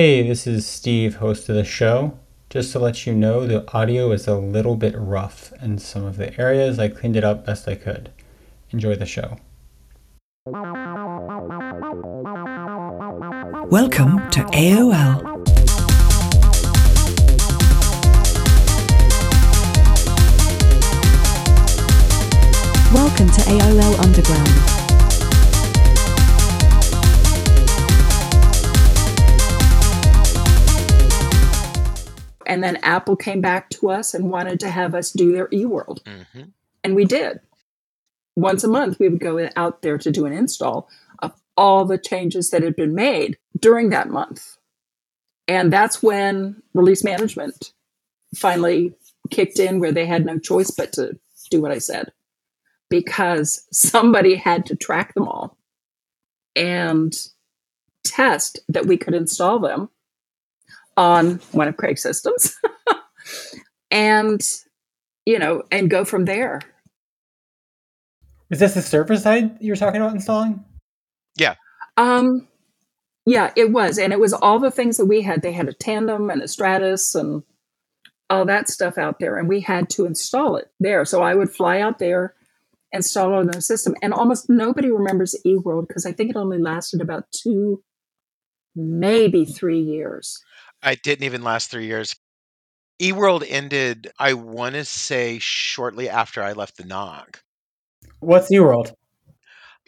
Hey, this is Steve, host of the show. Just to let you know, the audio is a little bit rough in some of the areas. I cleaned it up best I could. Enjoy the show. Welcome to AOL. Welcome to AOL Underground. And then Apple came back to us and wanted to have us do their eWorld. Mm-hmm. And we did. Once a month, we would go out there to do an install of all the changes that had been made during that month. And that's when release management finally kicked in, where they had no choice but to do what I said because somebody had to track them all and test that we could install them on one of Craig's systems and, you know, and go from there. Is this the server side you're talking about installing? Yeah. Um, yeah, it was. And it was all the things that we had. They had a tandem and a stratus and all that stuff out there. And we had to install it there. So I would fly out there, install it on the system. And almost nobody remembers eWorld because I think it only lasted about two, maybe three years. I didn't even last three years. eWorld ended, I want to say, shortly after I left the NOC. What's eWorld?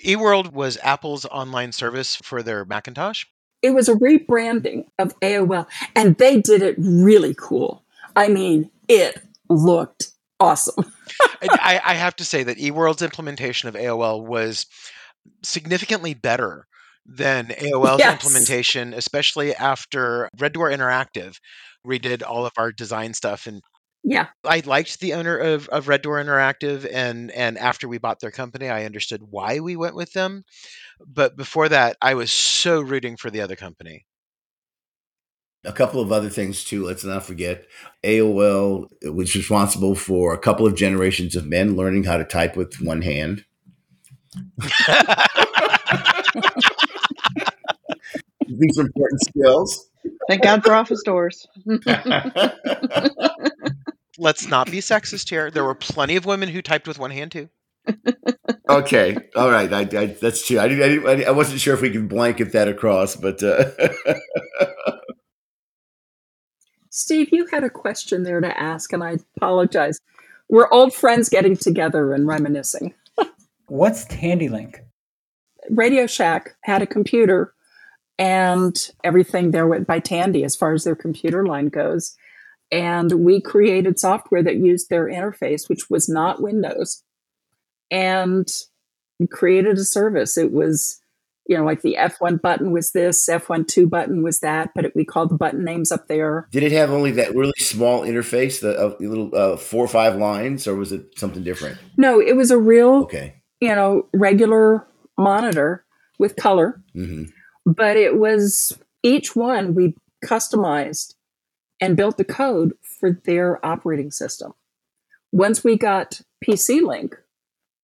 eWorld was Apple's online service for their Macintosh. It was a rebranding of AOL, and they did it really cool. I mean, it looked awesome. I, I, have to say that eWorld's implementation of AOL was significantly better than AOL's yes. implementation, especially after Red Door Interactive redid all of our design stuff and yeah. I liked the owner of, of red door interactive and and after we bought their company i understood why we went with them but before that i was so rooting for the other company. A couple of other things too let's not forget aol was responsible for a couple of generations of men learning how to type with one hand these important skills. Thank God for office doors. Let's not be sexist here. There were plenty of women who typed with one hand too. okay, all right. I, I, that's true. I, I, I, wasn't sure if we can blanket that across, but uh... Steve, you had a question there to ask, and I apologize. We're old friends getting together and reminiscing. What's TandyLink? Radio Shack had a computer and everything there went by Tandy as far as their computer line goes. And we created software that used their interface, which was not Windows, and created a service. It was, you know, like the F1 button was this, F1 2 button was that, but it, we called the button names up there. Did it have only that really small interface, the uh, little uh, four or five lines, or was it something different? No, it was a real, okay. you know, regular monitor with color. Mm-hmm but it was each one we customized and built the code for their operating system. Once we got PC Link,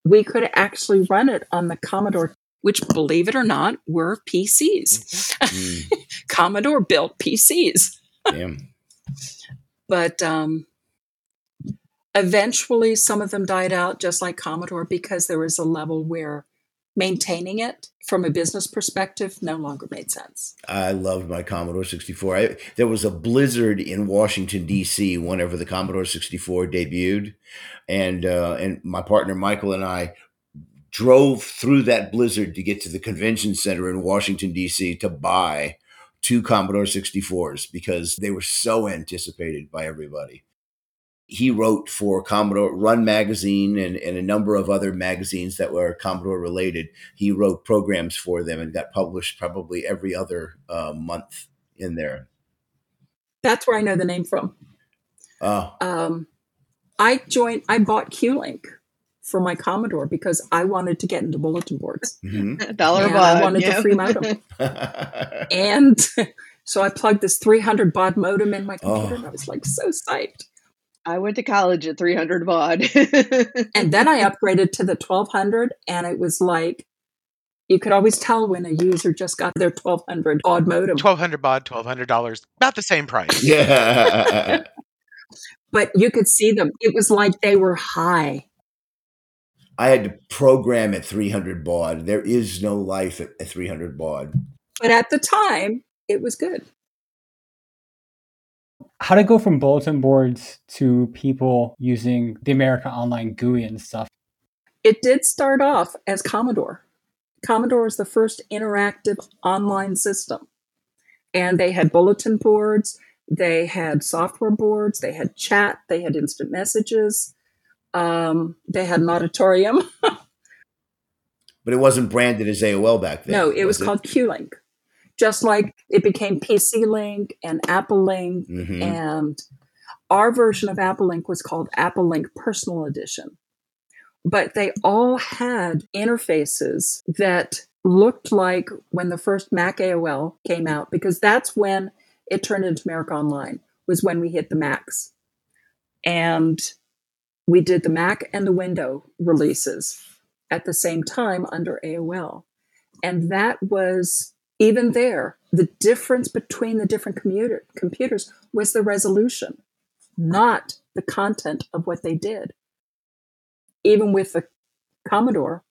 we could actually run it on the Commodore, which, believe it or not, were PCs. Mm. Commodore built PCs. Damn. but um, eventually, some of them died out, just like Commodore, because there was a level where maintaining it from a business perspective no longer made sense. I loved my Commodore 64. I, there was a blizzard in Washington D.C. whenever the Commodore 64 debuted, and uh, and my partner Michael and I drove through that blizzard to get to the convention center in Washington D.C. to buy two Commodore 64s because they were so anticipated by everybody he wrote for Commodore Run Magazine and, and a number of other magazines that were Commodore related. He wrote programs for them and got published probably every other uh, month in there. That's where I know the name from. Oh. Um, I joined, I bought Q-Link for my Commodore because I wanted to get into bulletin boards. Mm-hmm. Dollar baud. I wanted yeah. the free modem. and so I plugged this 300 baud modem in my computer oh. and I was like so psyched. I went to college at 300 baud. and then I upgraded to the 1200 and it was like You could always tell when a user just got their 1200 baud modem. 1200 baud, $1,200, about the same price. Yeah. But you could see them. It was like they were high. I had to program at 300 baud. There is no life at, at 300 baud. But at the time, it was good. How to go from bulletin boards to people using the America Online GUI and stuff? It did start off as Commodore. Commodore was the first interactive online system. And they had bulletin boards, they had software boards, they had chat, they had instant messages, um, they had an auditorium. But it wasn't branded as AOL back then. no, it was, called Q-Link. Just like it became PC Link and Apple Link, Mhm. and our version of Apple Link was called Apple Link Personal Edition. But they all had interfaces that looked like when the first Mac AOL came out, because that's when it turned into America Online, was when we hit the Macs. And we did the Mac and the Window releases at the same time under AOL. And that was even there, the difference between the different commuter, computers was the resolution, not the content of what they did. Even with the Commodore,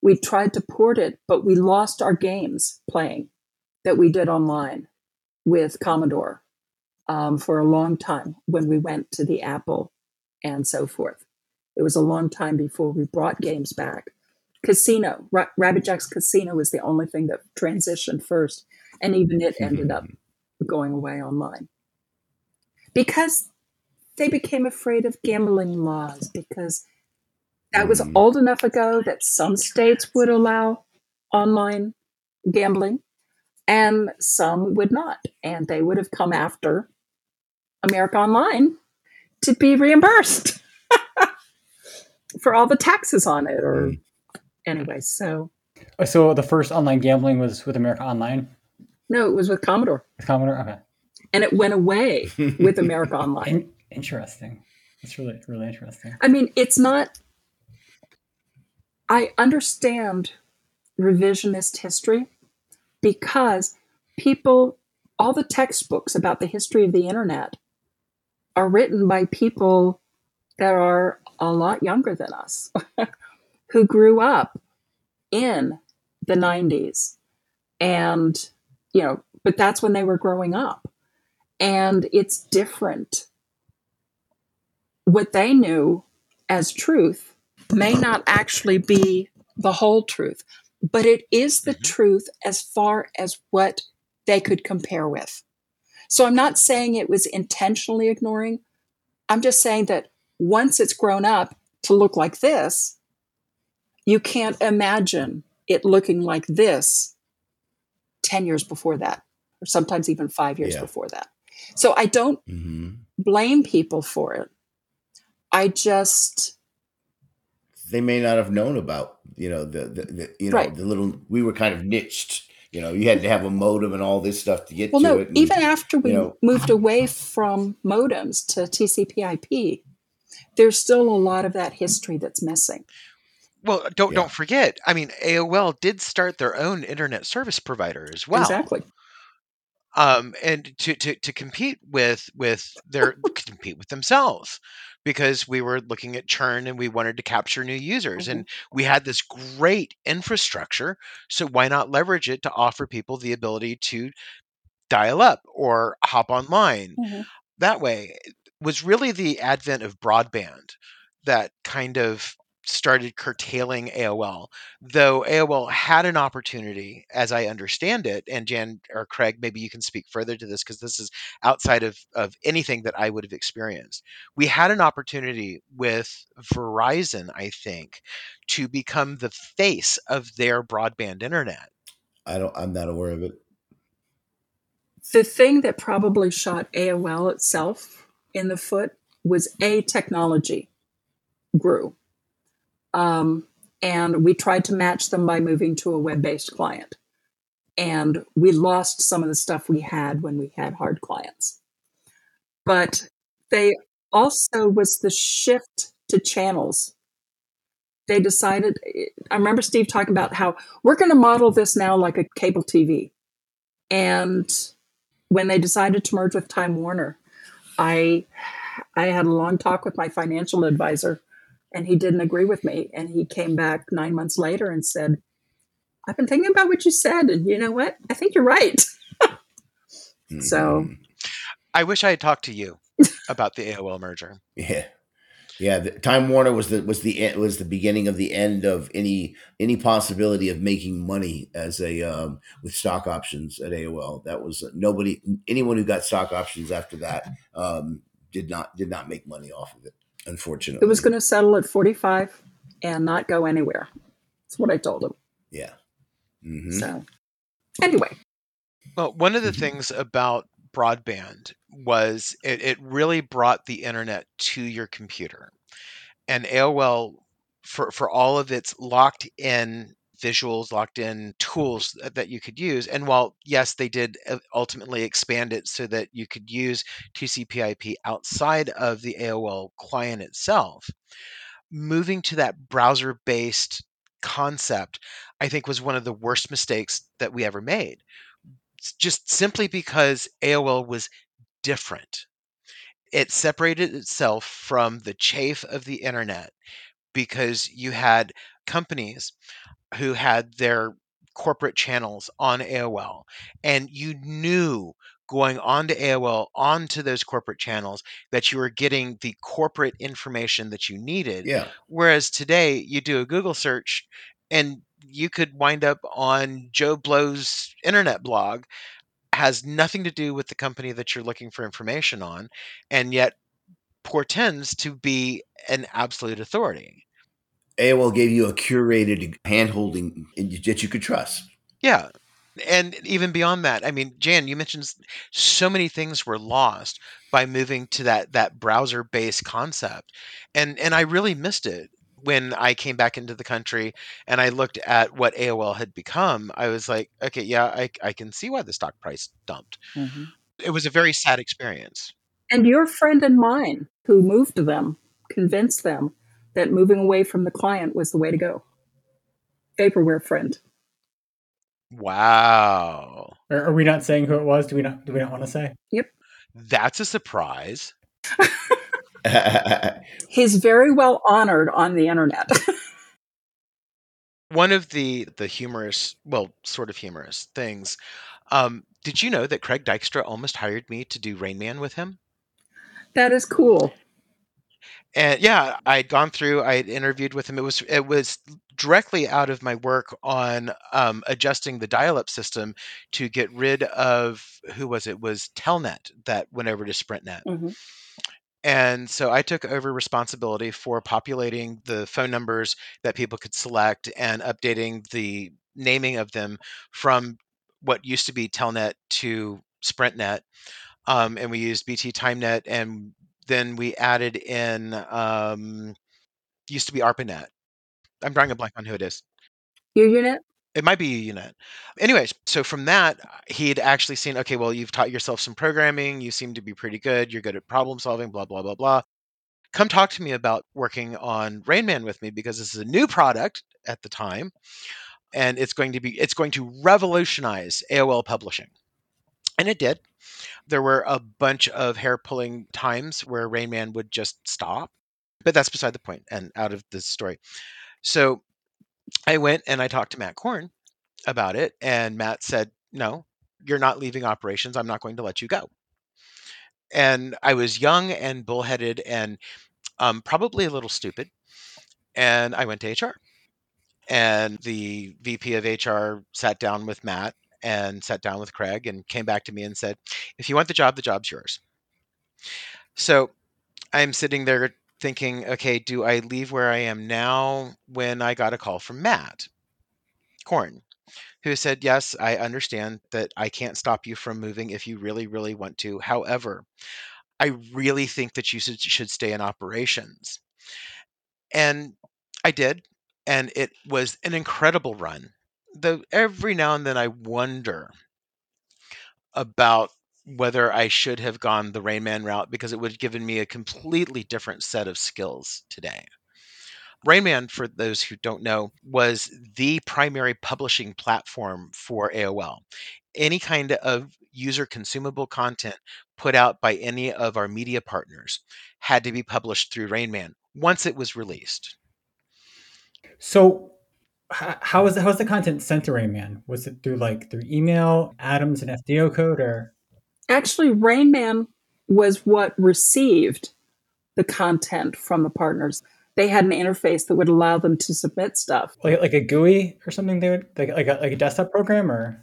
we tried to port it, but we lost our games playing that we did online with Commodore um, for a long time when we went to the Apple and so forth. It was a long time before we brought games back. Casino, Ra- Rabbit Jack's Casino was the only thing that transitioned first, and even it ended up going away online because they became afraid of gambling laws because that was Mm. old enough ago that some states would allow online gambling and some would not and they would have come after america online to be reimbursed for all the taxes on it or Mm. Anyway so Oh, So the first online gambling was with America Online no it was with commodore with Commodore. Okay, and it went away with america online interesting. That's really really interesting. I mean, it's not. I understand revisionist history because people, all the textbooks about the history of the internet are written by people that are a lot younger than us who grew up in the 90s. And, you know, but that's when they were growing up. And it's different what they knew as truth may not actually be the whole truth, but it is the Mhm. truth as far as what they could compare with. So I'm not saying it was intentionally ignoring. I'm just saying that once it's grown up to look like this, you can't imagine it looking like this 10 years before that, or sometimes even five years Yeah. before that. So I don't hmm blame people for it. I just They may not have known about you know the the, the you know Right. the little we were kind of niched. You know, you had to have a modem and all this stuff to get well to no it. and- even after we you know- moved away from modems to TCP/IP, there's still a lot of that history that's missing. Well, don't Yeah. don't forget. I mean, AOL did start their own internet service provider as well. Exactly. um, and to, to to compete with with their compete with themselves because we were looking at churn and we wanted to capture new users and we had this great infrastructure so why not leverage it to offer people the ability to dial up or hop online Mhm. that way was really the advent of broadband that kind of started curtailing AOL. Though AOL had an opportunity, as I understand it, and Jan or Craig, maybe you can speak further to this because this is outside of, of anything that I would have experienced. We had an opportunity with Verizon, I think, to become the face of their broadband internet. I don't. I'm not aware of it. The thing that probably shot AOL itself in the foot was a technology grew. Um, and we tried to match them by moving to a web based client. And we lost some of the stuff we had when we had hard clients. But they also was the shift to channels they decided. I remember Steve talking about how we're going to model this now like a cable TV, and when they decided to merge with Time Warner, I I had a long talk with my financial advisor, and he didn't agree with me. And he came back nine months later and said, "I've been thinking about what you said, and you know what? I think you're right." so, Mhm. I wish I had talked to you about the AOL merger. yeah, yeah. The, Time Warner was the was the en- was the beginning of the end of any any possibility of making money as a um, with stock options at AOL. That was nobody anyone who got stock options after that um, did not did not make money off of it. Unfortunately, it was going to settle at 45 and not go anywhere. That's what I told him. yeah. Mhm. So, anyway, Well, one of the things about broadband was it, it really brought the internet to your computer. And AOL, for, for all of its locked in visuals, locked in tools that, you could use, and while, yes, they did uh, ultimately expand it so that you could use TCP/IP outside of the AOL client itself, moving to that browser based concept, I think was one of the worst mistakes that we ever made just simply because AOL was different. It separated itself from the chafe of the internet because you had companies who had their corporate channels on AOL, and you knew going onto AOL, onto those corporate channels, that you were getting the corporate information that you needed. Yeah. Whereas today, you do a Google search and you could wind up on Joe Blow's internet blog, has nothing to do with the company that you're looking for information on, and yet portends to be an absolute authority. AOL gave you a curated handholding that you could trust. Yeah. And even beyond that, I mean, Jan, you mentioned so many things were lost by moving to that that browser-based concept. And and I really missed it when I came back into the country and I looked at what AOL had become. I was like, okay, yeah, I I can see why the stock price dumped. Mm-hmm. It was a very sad experience. and your friend and mine who moved them convinced them that moving away from the client was the way to go. Vaporware friend. Wow. Are, are we not saying who it was? Do we not? Do we not want to say? Yep. That's a surprise. He's very well honored on the internet. One of the the humorous, well, sort of humorous things. Um, did you know that Craig Dykstra almost hired me to do Rain Man with him? that is cool. And yeah, I'd gone through, I had interviewed with him. It was it was directly out of my work on um, adjusting the dial-up system to get rid of who was it? Was Telenet that went over to SprintNet. Mhm. And so I took over responsibility for populating the phone numbers that people could select and updating the naming of them from what used to be Telenet to SprintNet. Um, and we used BT Tymnet, and then we added in um, used to be ARPANET. I'm drawing a blank on who it is. Your unit? It might be a unit. Anyways, so from that, he'd actually seen, okay, well, you've taught yourself some programming. You seem to be pretty good. You're good at problem solving, blah, blah, blah, blah. Come talk to me about working on Rain Man with me because this is a new product at the time. And it's going to be, it's going to revolutionize AOL publishing. And it did. There were a bunch of hair pulling times where Rain Man would just stop. But that's beside the point and out of the story. So I went and I talked to Matt Korn about it, and Matt said, No, you're not leaving operations. I'm not going to let you go. And I was young and bullheaded and um, probably a little stupid. And I went to HR. And the VP of HR sat down with Matt and sat down with Craig and came back to me and said, If you want the job, the job's yours. So I'm sitting there thinking, okay, do I leave where I am now when I got a call from Matt Korn, who said, Yes, I understand that I can't stop you from moving if you really, really want to. However, I really think that you should stay in operations. And I did. And it was an incredible run. Though every now and then I wonder about whether I should have gone the Rain Man route because it would have given me a completely different set of skills today. Rainman, for those who don't know, was the primary publishing platform for AOL. Any kind of user consumable content put out by any of our media partners had to be published through Rainman once it was released. So, how was the, how's the content sent to Rainman? Was it through like through email, Atoms, and FDO code, or Actually, Rain Man was what received the content from the partners. They had an interface that would allow them to submit stuff. like like a GUI or something? They would like like a, like a desktop program, or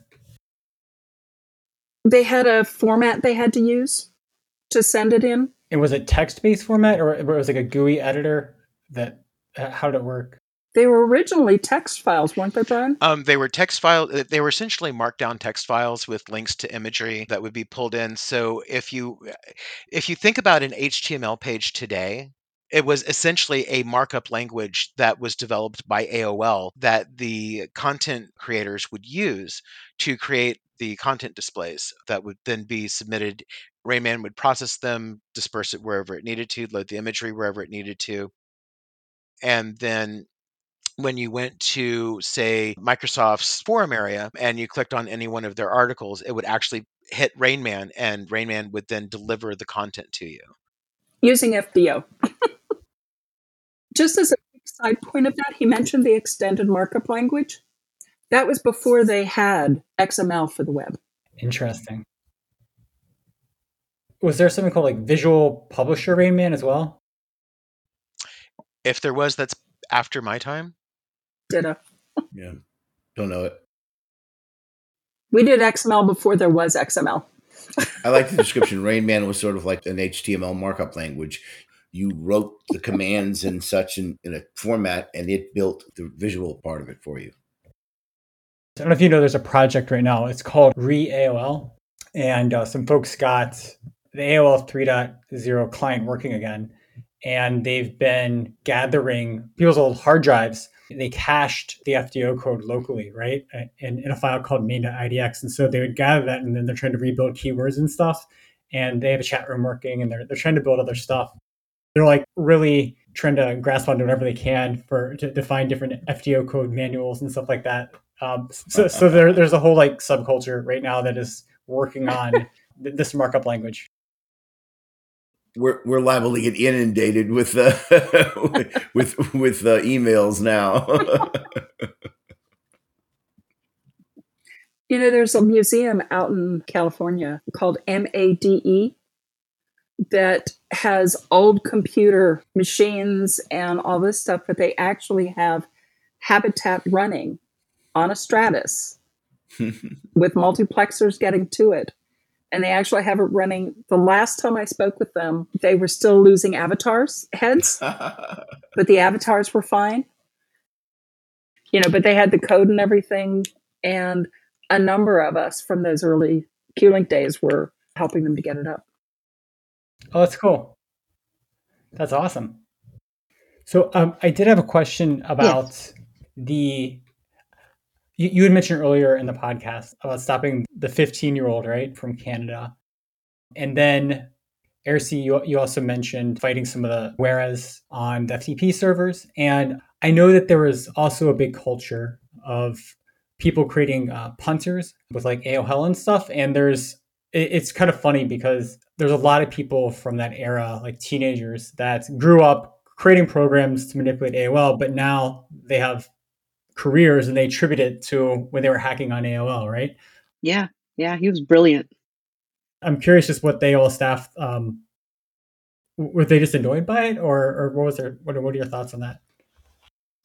They had a format they had to use to send it in. and was it text based format, or it was like a GUI editor? That uh, how did it work? They were originally text files, weren't they, Brian? Um, they were text file. uh, They were essentially markdown text files with links to imagery that would be pulled in. So if you if you think about an HTML page today, it was essentially a markup language that was developed by AOL that the content creators would use to create the content displays that would then be submitted. Rainman would process them, disperse it wherever it needed to, load the imagery wherever it needed to, and then when you went to say Microsoft's forum area and you clicked on any one of their articles, it would actually hit Rainman and Rainman would then deliver the content to you. Using FDO. Just as a quick side point of that, he mentioned the extended markup language. That was before they had XML for the web. Interesting. Was there something called like Visual Publisher Rainman as well? If there was, that's after my time. Ditto. Yeah. Don't know it. We did XML before there was XML. I like the description. Rain Man was sort of like an HTML markup language. You wrote the commands and such in, in a format, and it built the visual part of it for you. I don't know if you know, there's a project right now. It's called Re AOL, and uh, some folks got the AOL 3.0 client working again, and they've been gathering people's old hard drives. They cached the FDO code locally, right, in, in a file called main.idx, and so they would gather that, and then they're trying to rebuild keywords and stuff. And they have a chat room working, and they're they're trying to build other stuff. They're like really trying to grasp onto whatever they can for to, to find different FDO code manuals and stuff like that. Um, so so there, there's a whole like subculture right now that is working on th- this markup language. We're we're liable to get inundated with uh, with with uh, emails now. You know, there's a museum out in California called MADE that has old computer machines and all this stuff, but they actually have Habitat running on a Stratus with multiplexers getting to it. And they actually have it running. The last time I spoke with them, they were still losing avatars heads, but the avatars were fine. You know, but they had the code and everything. And a number of us from those early Q-Link days were helping them to get it up. Oh, that's cool. That's awesome. So um, I did have a question about Yes. the. You, you had mentioned earlier in the podcast about stopping the 15 year old, right, from Canada. And then, Aircy, you, you also mentioned fighting some of the warez on the FTP servers. And I know that there was also a big culture of people creating uh, punters with like AOL and stuff. And there's, it, it's kind of funny because there's a lot of people from that era, like teenagers, that grew up creating programs to manipulate AOL, but now they have careers and they attribute it to when they were hacking on AOL, right? Yeah, yeah, he was brilliant. I'm curious just what they all staff um, were they just annoyed by it, or or what was their what are, what are your thoughts on that?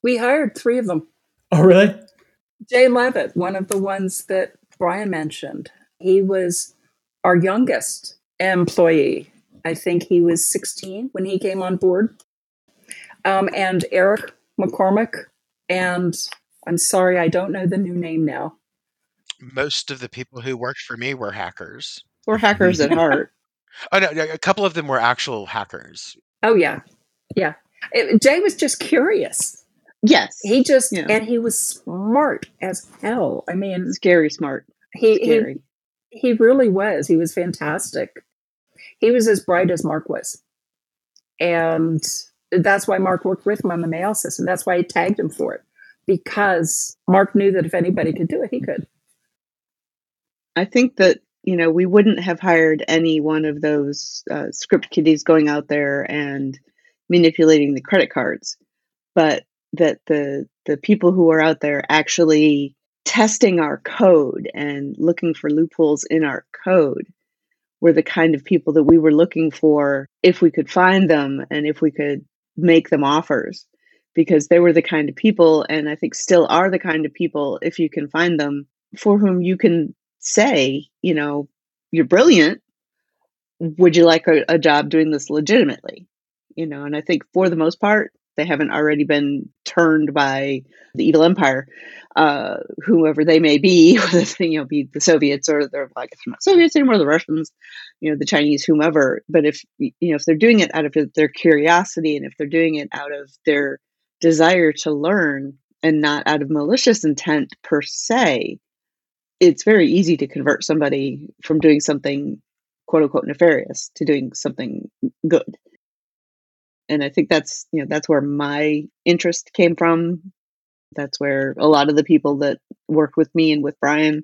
We hired three of them. Oh, really? Jay Levitt, one of the ones that Brian mentioned, he was our youngest employee. I think he was 16 when he came on board. Um, and Eric McCormick, and I'm sorry, I don't know the new name now. Most of the people who worked for me were hackers. We're hackers at heart. Oh no, no, a couple of them were actual hackers. Oh, yeah. Yeah. It- Jay was just curious. Yes, He just, Yeah. and he was smart as hell. I mean, scary smart. he, he He really was. He was fantastic. He was as bright as Mark was. And that's why Mark worked with him on the mail system. That's why he tagged him for it because Mark knew that if anybody could do it, he could. I think that you know we wouldn't have hired any one of those uh, script kiddies going out there and manipulating the credit cards, but that the the people who are out there actually testing our code and looking for loopholes in our code were the kind of people that we were looking for if we could find them and if we could make them offers because they were the kind of people and I think still are the kind of people if you can find them for whom you can say, you know, you're brilliant. Would you like a, a job doing this legitimately? You know, and I think for the most part, they haven't already been turned by the evil empire, uh, whoever they may be, whether you know be the Soviets or they're like not Soviets anymore, the Russians, you know, the Chinese, whomever. But if you know if they're doing it out of their curiosity and if they're doing it out of their desire to learn and not out of malicious intent per se, it's very easy to convert somebody from doing something quote unquote nefarious to doing something good. And i think that's you know that's where my interest came from. That's where a lot of the people that worked with me and with brian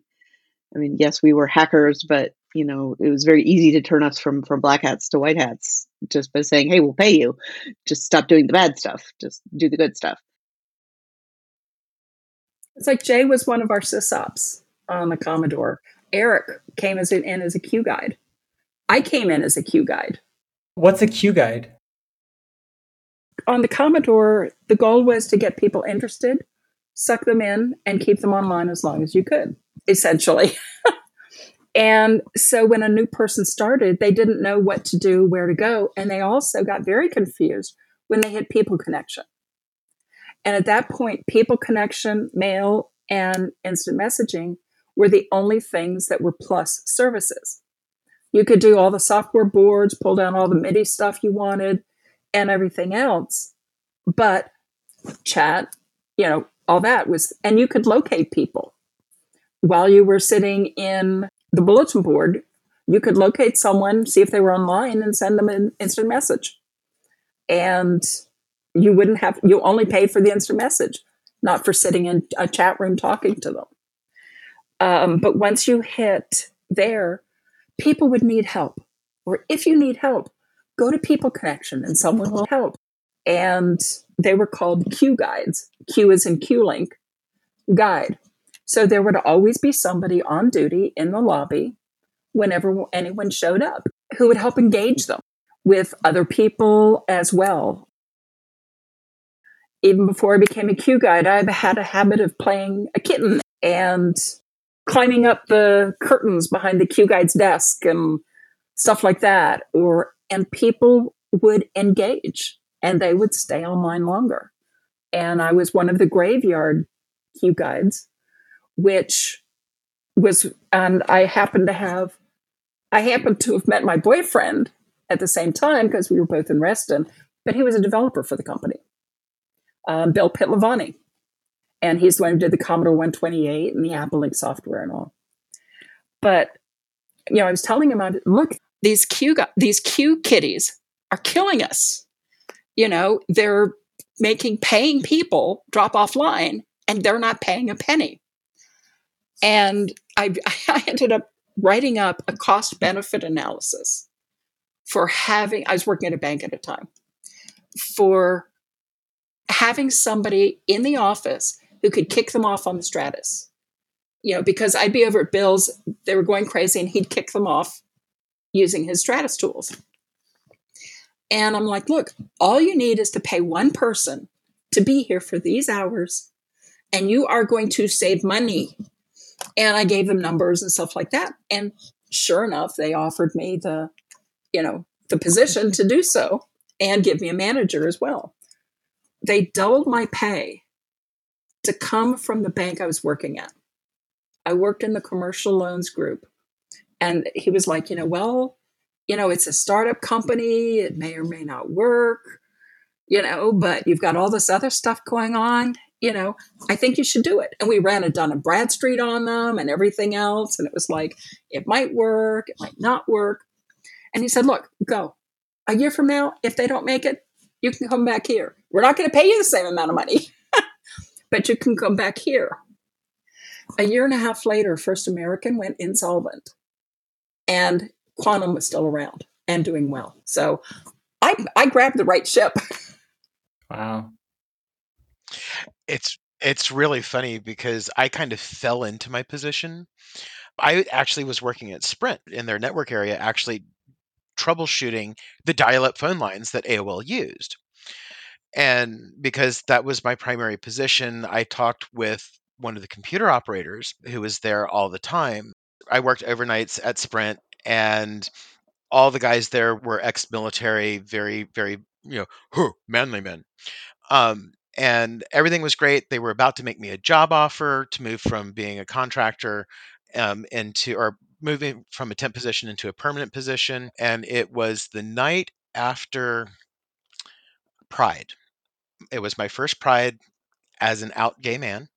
i mean yes we were hackers but you know it was very easy to turn us from from black hats to white hats just by saying hey we'll pay you. Just stop doing the bad stuff. Just do the good stuff. It's like jay was one of our sysops on the commodore. Eric came as an, in as a q guide. I came in as a q guide. What's a q guide? On the Commodore, the goal was to get people interested, suck them in, and keep them online as long as you could, essentially. and so when a new person started, they didn't know what to do, where to go. And they also got very confused when they hit people connection. And at that point, people connection, mail, and instant messaging were the only things that were plus services. You could do all the software boards, pull down all the MIDI stuff you wanted, and everything else. But chat, you know, all that was, and you could locate people while you were sitting in the bulletin board. You could locate someone, see if they were online, and send them an instant message. And you wouldn't have, you only paid for the instant message, not for sitting in a chat room talking to them. Um, but once you hit there, people would need help. Or if you need help, go to People Connection and someone will help. And they were called Q guides. Q is in Q link guide. So there would always be somebody on duty in the lobby whenever anyone showed up who would help engage them with other people as well. Even before I became a Q guide, I had a habit of playing a kitten and climbing up the curtains behind the Q guide's desk and stuff like that, or and people would engage and they would stay online longer. And I was one of the graveyard Q guides, which was, and I happened to have, I happened to have met my boyfriend at the same time because we were both in Reston, but he was a developer for the company, um, Bill Pitlavani. And he's the one who did the Commodore 128 and the AppleLink software and all. But, you know, I was telling him, look, these Q these Q kitties are killing us. You know, they're making paying people drop offline and they're not paying a penny. And I, I ended up writing up a cost benefit analysis for having, I was working at a bank at a time, for having somebody in the office who could kick them off on the Stratus. You know, because I'd be over at Bill's, they were going crazy, and he'd kick them off using his Stratus tools. And I'm like, look, all you need is to pay one person to be here for these hours, and you are going to save money. And I gave them numbers and stuff like that. And sure enough, they offered me the, you know, the position to do so and give me a manager as well. They doubled my pay to come from the bank I was working at. I worked in the commercial loans group and he was like, you know, well, you know, it's a startup company. It may or may not work, you know, but you've got all this other stuff going on. You know, I think you should do it. And we ran a Dun and Bradstreet on them and everything else. And it was like, it might work, it might not work. And he said, look, go. A year from now, if they don't make it, You can come back here. We're not going to pay you the same amount of money, but you can come back here. A year and a half later, First American went insolvent, and Quantum was still around and doing well. So I, I grabbed the right ship. Wow. It's it's really funny because I kind of fell into my position. I actually was working at Sprint in their network area, actually troubleshooting the dial up phone lines that AOL used. And because that was my primary position, I talked with one of the computer operators who was there all the time. I worked overnights at Sprint, and all the guys there were ex military, very, very, you know, manly men. Um, and everything was great. They were about to make me a job offer to move from being a contractor um, into, or moving from a temp position into a permanent position. And it was the night after Pride. It was my first Pride as an out gay man.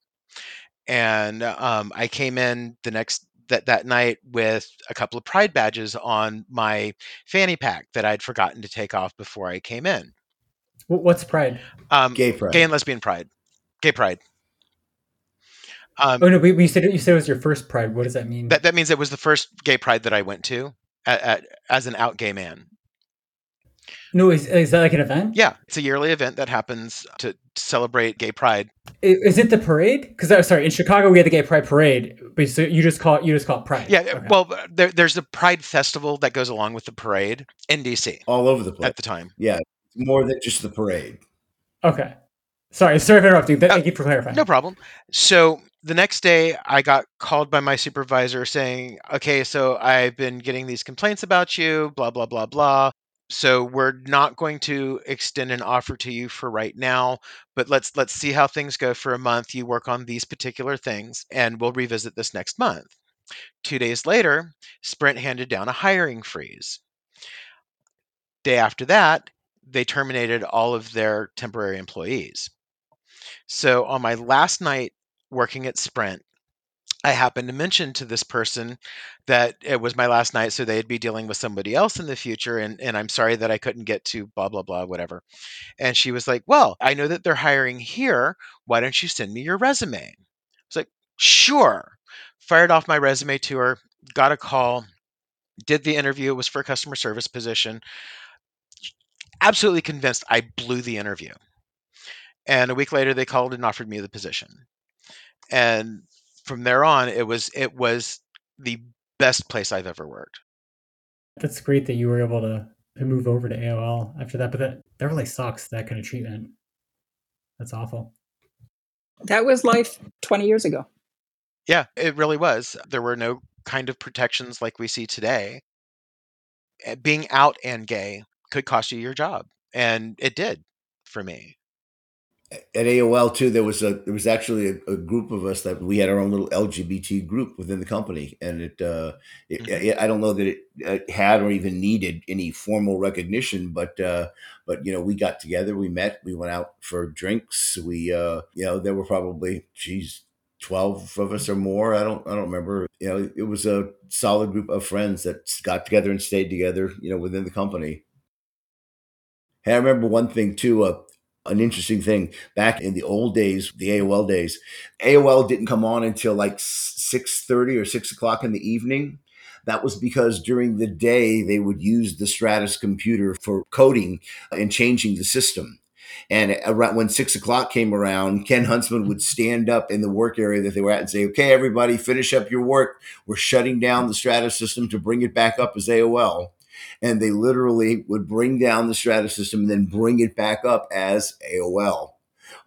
And um, I came in the next that that night with a couple of pride badges on my fanny pack that I'd forgotten to take off before I came in. What's pride? Um, Gay pride. gay and lesbian pride, gay pride. Um, Oh no, but you said you said it was your first pride. What does that mean? that that means it was the first gay pride that I went to at, at, as an out gay man. no, is, is that like an event? Yeah, it's a yearly event that happens to celebrate gay pride. Is it the parade? Because I'm sorry, in Chicago we had the gay pride parade, but so you just call it you just call it pride. Yeah, Okay. well, there, there's the Pride Festival that goes along with the parade in DC all over the place. at the time. yeah, more than just the parade. okay. Sorry, sorry for interrupting. But Uh, thank you for clarifying. No problem. So the next day, I got called by my supervisor saying, "Okay, so I've been getting these complaints about you, blah blah blah blah. So we're not going to extend an offer to you for right now, but let's let's see how things go for a month. You work on these particular things, and we'll revisit this next month." Two days later, Sprint handed down a hiring freeze. Day after that, they terminated all of their temporary employees. So on my last night working at Sprint, I happened to mention to this person that it was my last night, so they'd be dealing with somebody else in the future, and, and I'm sorry that I couldn't get to blah blah blah whatever. And she was like, "Well, I know that they're hiring here. Why don't you send me your resume?" I was like, "Sure." Fired off my resume to her, got a call, did the interview. It was for a customer service position. Absolutely convinced I blew the interview. And a week later, they called and offered me the position. And from there on, it was it was the best place I've ever worked. That's great that you were able to, to move over to AOL after that, but that, that really sucks, that kind of treatment. That's awful. That was life 20 years ago. Yeah, it really was. There were no kind of protections like we see today. Uh, Being out and gay could cost you your job, and it did for me. At AOL too, there was a there was actually a, a group of us that we had our own little LGBT group within the company, and it, uh, it, Mhm. it I don't know that it uh, had or even needed any formal recognition, but uh, but you know we got together, we met, we went out for drinks, we uh, you know there were probably geez. 12 of us or more i don't i don't remember you know it was a solid group of friends that got together and stayed together you know within the company Hey, I remember one thing too. Uh, an interesting thing back in the old days, the AOL days. AOL didn't come on until like six thirty or six o'clock in the evening. That was because during the day they would use the Stratus computer for coding and changing the system. And around when six o'clock came around, Ken Huntsman would stand up in the work area that they were at and say, "Okay, everybody, finish up your work. We're shutting down the Stratus system to bring it back up as AOL." And they literally would bring down the Stratus system and then bring it back up as AOL.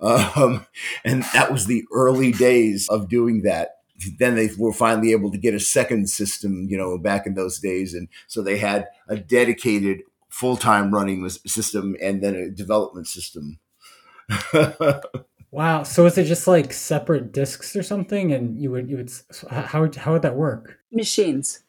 Um, and that was the early days of doing that. Then they were finally able to get a second system, you know, back in those days. And so they had a dedicated full time running system and then a development system. Wow. So is it just like separate disks or something? And you would you would how would how would that work? Machines.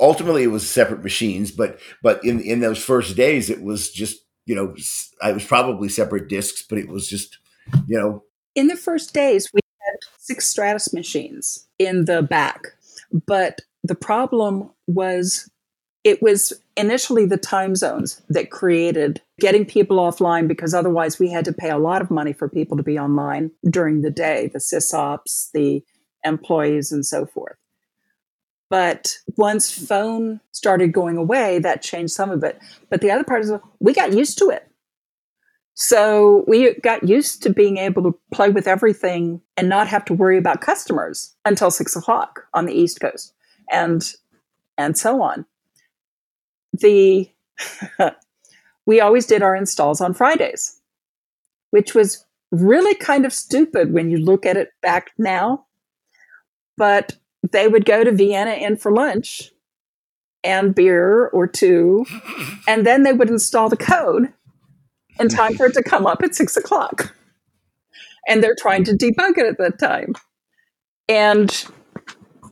Ultimately it was separate machines but but in in those first days it was just you know i was probably separate disks but it was just you know In the first days, we had six Stratus machines in the back, but the problem was it was initially the time zones that created getting people offline because otherwise we had to pay a lot of money for people to be online during the day, the sysops, the employees, and so forth. But once phone started going away, that changed some of it. But the other part is we got used to it. So we got used to being able to play with everything and not have to worry about customers until six o'clock on the East Coast and and so on the we always did our installs on Fridays, which was really kind of stupid when you look at it back now. But they would go to Vienna Inn for lunch and beer or two, and then they would install the code in time for it to come up at six o'clock. And they're trying to debug it at that time. And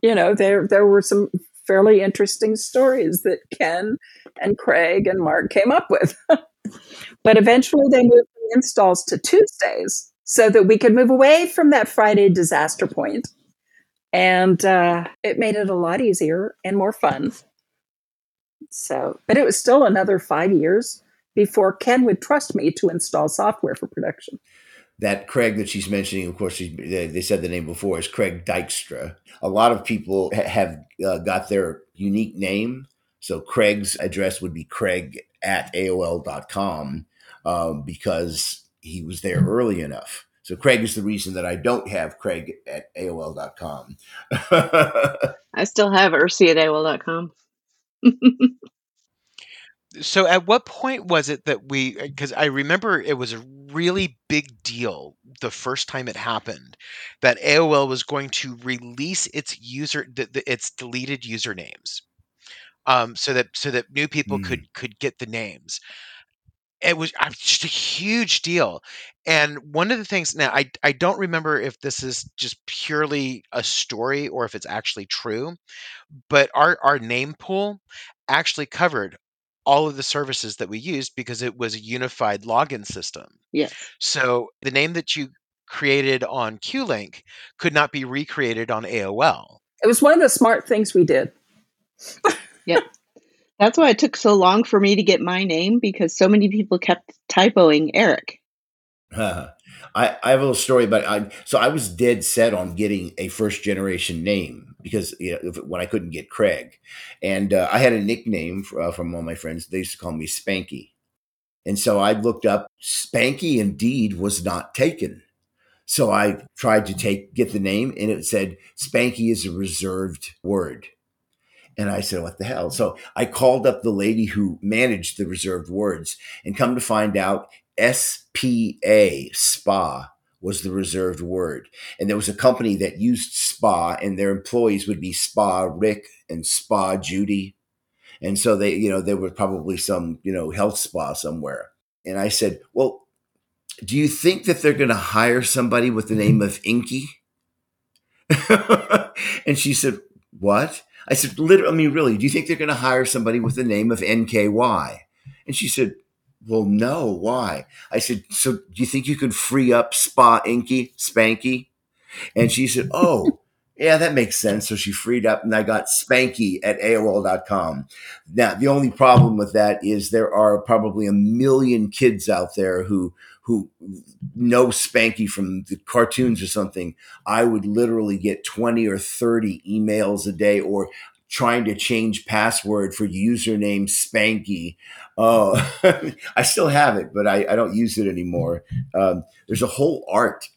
you know, there there were some fairly interesting stories that Ken and Craig and Mark came up with. but eventually they moved the installs to Tuesdays so that we could move away from that Friday disaster point. And uh, it made it a lot easier and more fun. So, but it was still another five years before Ken would trust me to install software for production that Craig that she's mentioning, of course, they said the name before, is Craig Dykstra. A lot of people have uh, got their unique name. So Craig's address would be craig at AOL.com um, because he was there early enough. So Craig is the reason that I don't have Craig at AOL.com. I still have Ursi at AOL.com. so at what point was it that we because i remember it was a really big deal the first time it happened that aol was going to release its user the, the, its deleted usernames um, so that so that new people mm. could could get the names it was uh, just a huge deal and one of the things now I, I don't remember if this is just purely a story or if it's actually true but our, our name pool actually covered all of the services that we used because it was a unified login system. Yes. So the name that you created on QLink could not be recreated on AOL. It was one of the smart things we did. yep. That's why it took so long for me to get my name because so many people kept typoing Eric. I, I have a little story about I so I was dead set on getting a first generation name because you know when I couldn't get Craig, and uh, I had a nickname for, uh, from all my friends. They used to call me Spanky, and so I looked up Spanky. Indeed, was not taken. So I tried to take get the name, and it said Spanky is a reserved word. And I said, what the hell? So I called up the lady who managed the reserved words and come to find out SPA, SPA, was the reserved word. And there was a company that used SPA, and their employees would be SPA Rick and SPA Judy. And so they, you know, there was probably some, you know, health spa somewhere. And I said, well, do you think that they're going to hire somebody with the name of Inky? and she said, what? I said, literally, I mean, really, do you think they're going to hire somebody with the name of NKY? And she said, well, no, why? I said, so do you think you could free up Spa Inky, Spanky? And she said, oh, yeah, that makes sense. So she freed up and I got Spanky at AOL.com. Now, the only problem with that is there are probably a million kids out there who who know Spanky from the cartoons or something, I would literally get 20 or 30 emails a day or trying to change password for username Spanky. Oh, I still have it, but I, I don't use it anymore. Um, there's a whole art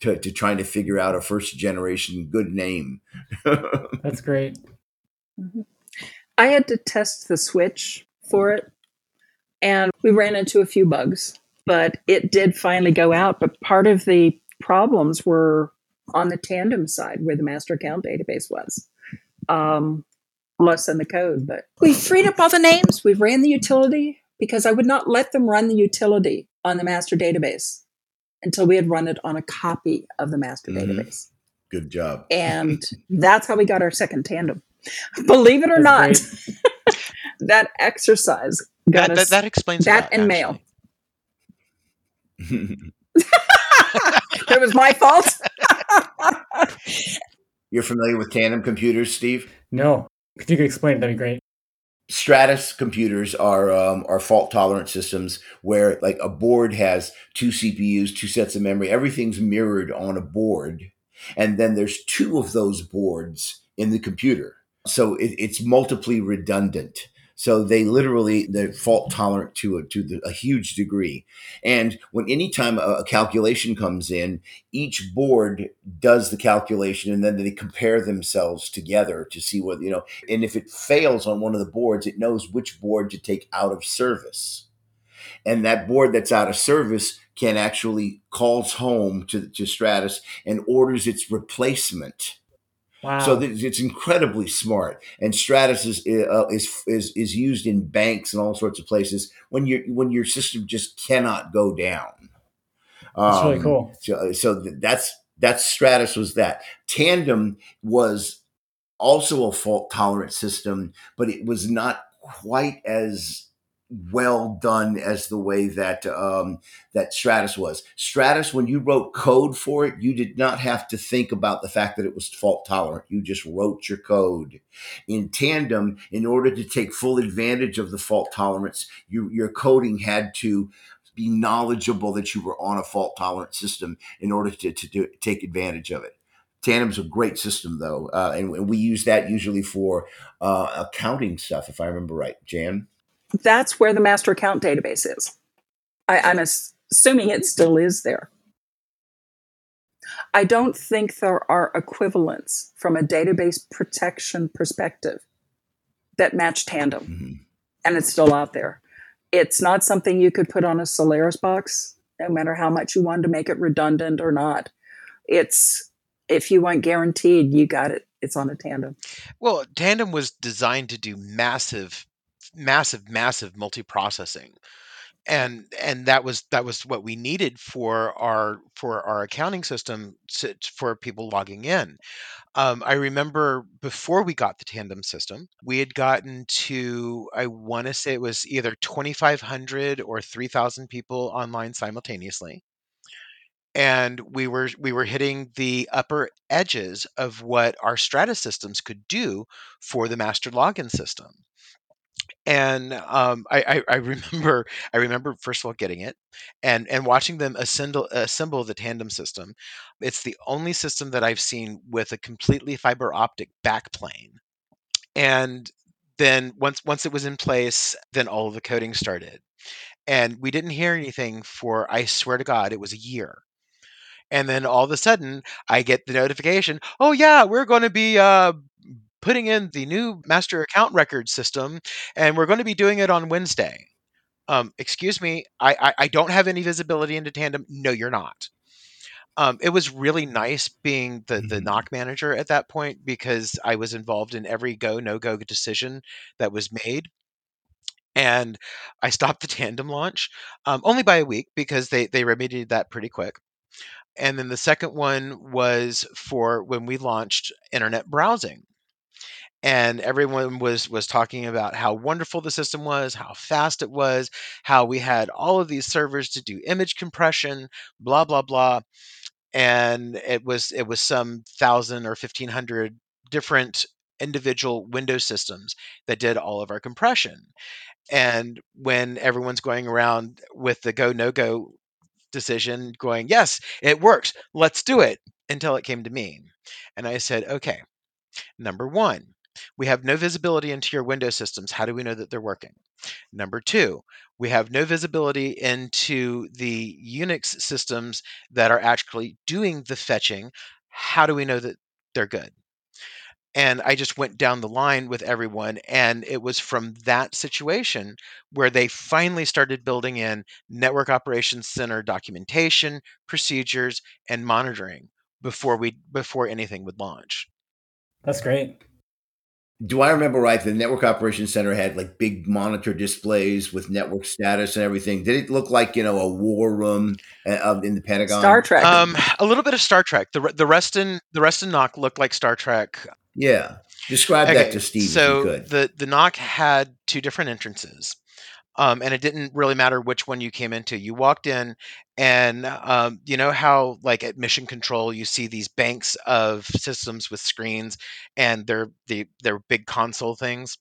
to, to trying to figure out a first generation good name. That's great. Mm-hmm. I had to test the switch for it, and we ran into a few bugs, but it did finally go out. But part of the problems were on the tandem side where the master account database was. Um, less than the code. But we freed up all the names. We ran the utility because I would not let them run the utility on the master database until we had run it on a copy of the master mm-hmm. database. Good job. And that's how we got our second tandem. Believe it or that's not, that exercise got that, us that, that explains that lot, and mail. it was my fault. You're familiar with tandem computers, Steve? No. If you could explain, that'd be great. Stratus computers are um, are fault tolerant systems where like a board has two CPUs, two sets of memory, everything's mirrored on a board, and then there's two of those boards in the computer, so it, it's multiply redundant. So they literally they're fault tolerant to a to the, a huge degree. And when anytime a, a calculation comes in, each board does the calculation and then they compare themselves together to see whether you know. And if it fails on one of the boards, it knows which board to take out of service. And that board that's out of service can actually calls home to, to Stratus and orders its replacement Wow. so th- it's incredibly smart, and Stratus is, uh, is is is used in banks and all sorts of places when your when your system just cannot go down. That's really Um, cool. So, so that's that's Stratus was that. Tandem was also a fault tolerant system, but it was not quite as well done as the way that um, that Stratus was. Stratus, when you wrote code for it, you did not have to think about the fact that it was fault tolerant. You just wrote your code. In Tandem, in order to take full advantage of the fault tolerance, you, your coding had to be knowledgeable that you were on a fault tolerant system in order to, to do, take advantage of it. Tandem's a great system, though, uh, and, and we use that usually for uh, accounting stuff, if I remember right. Jan? That's where the master account database is. I, I'm assuming it still is there. I don't think there are equivalents from a database protection perspective that match Tandem, Mhm. and it's still out there. It's not something you could put on a Solaris box, no matter how much you wanted to make it redundant or not. It's if you want guaranteed, you got it. It's on a Tandem. Well, Tandem was designed to do massive, massive, massive multi-processing, and and that was that was what we needed for our for our accounting system to, for people logging in. Um, I remember before we got the Tandem system, we had gotten to I want to say it was either 2,500 or 3,000 people online simultaneously and we were we were hitting the upper edges of what our Stratus systems could do for the master login system. And um, I, I, I remember I remember first of all getting it and and watching them assemble assemble the tandem system. It's the only system that I've seen with a completely fiber optic backplane. And then once once it was in place, then all the coding started. And we didn't hear anything for I swear to God, it was a year and then all of a sudden I get the notification, "Oh yeah, we're going to be uh, putting in the new master account record system, and we're going to be doing it on Wednesday." Um, excuse me, I, I I don't have any visibility into Tandem. No, you're not. Um, it was really nice being the the Mhm. NOC manager at that point because I was involved in every go no go decision that was made. And I stopped the tandem launch um, only by a week because they they remedied that pretty quick and then the second one was for when we launched internet browsing and everyone was was talking about how wonderful the system was how fast it was how we had all of these servers to do image compression blah blah blah and it was it was some thousand or 1500 different individual windows systems that did all of our compression and when everyone's going around with the go no go decision going, yes, it works. Let's do it until it came to me. And I said, okay, number one, we have no visibility into your Windows systems. How do we know that they're working? Number two, we have no visibility into the Unix systems that are actually doing the fetching. How do we know that they're good? And I just went down the line with everyone. And it was from that situation where they finally started building in network operations center documentation, procedures, and monitoring before we before anything would launch. That's great. Do I remember right? The Network Operations Center had like big monitor displays with network status and everything. Did it look like you know a war room uh, in the Pentagon? Star Trek. Um, a little bit of Star Trek. The the Reston the rest in NOC looked like Star Trek. Yeah. Describe Okay, that to Steve so if you could. the the NOC had two different entrances. Um, and it didn't really matter which one you came into. You walked in, and um, you know how, like at Mission Control, you see these banks of systems with screens, and they're the they're big console things.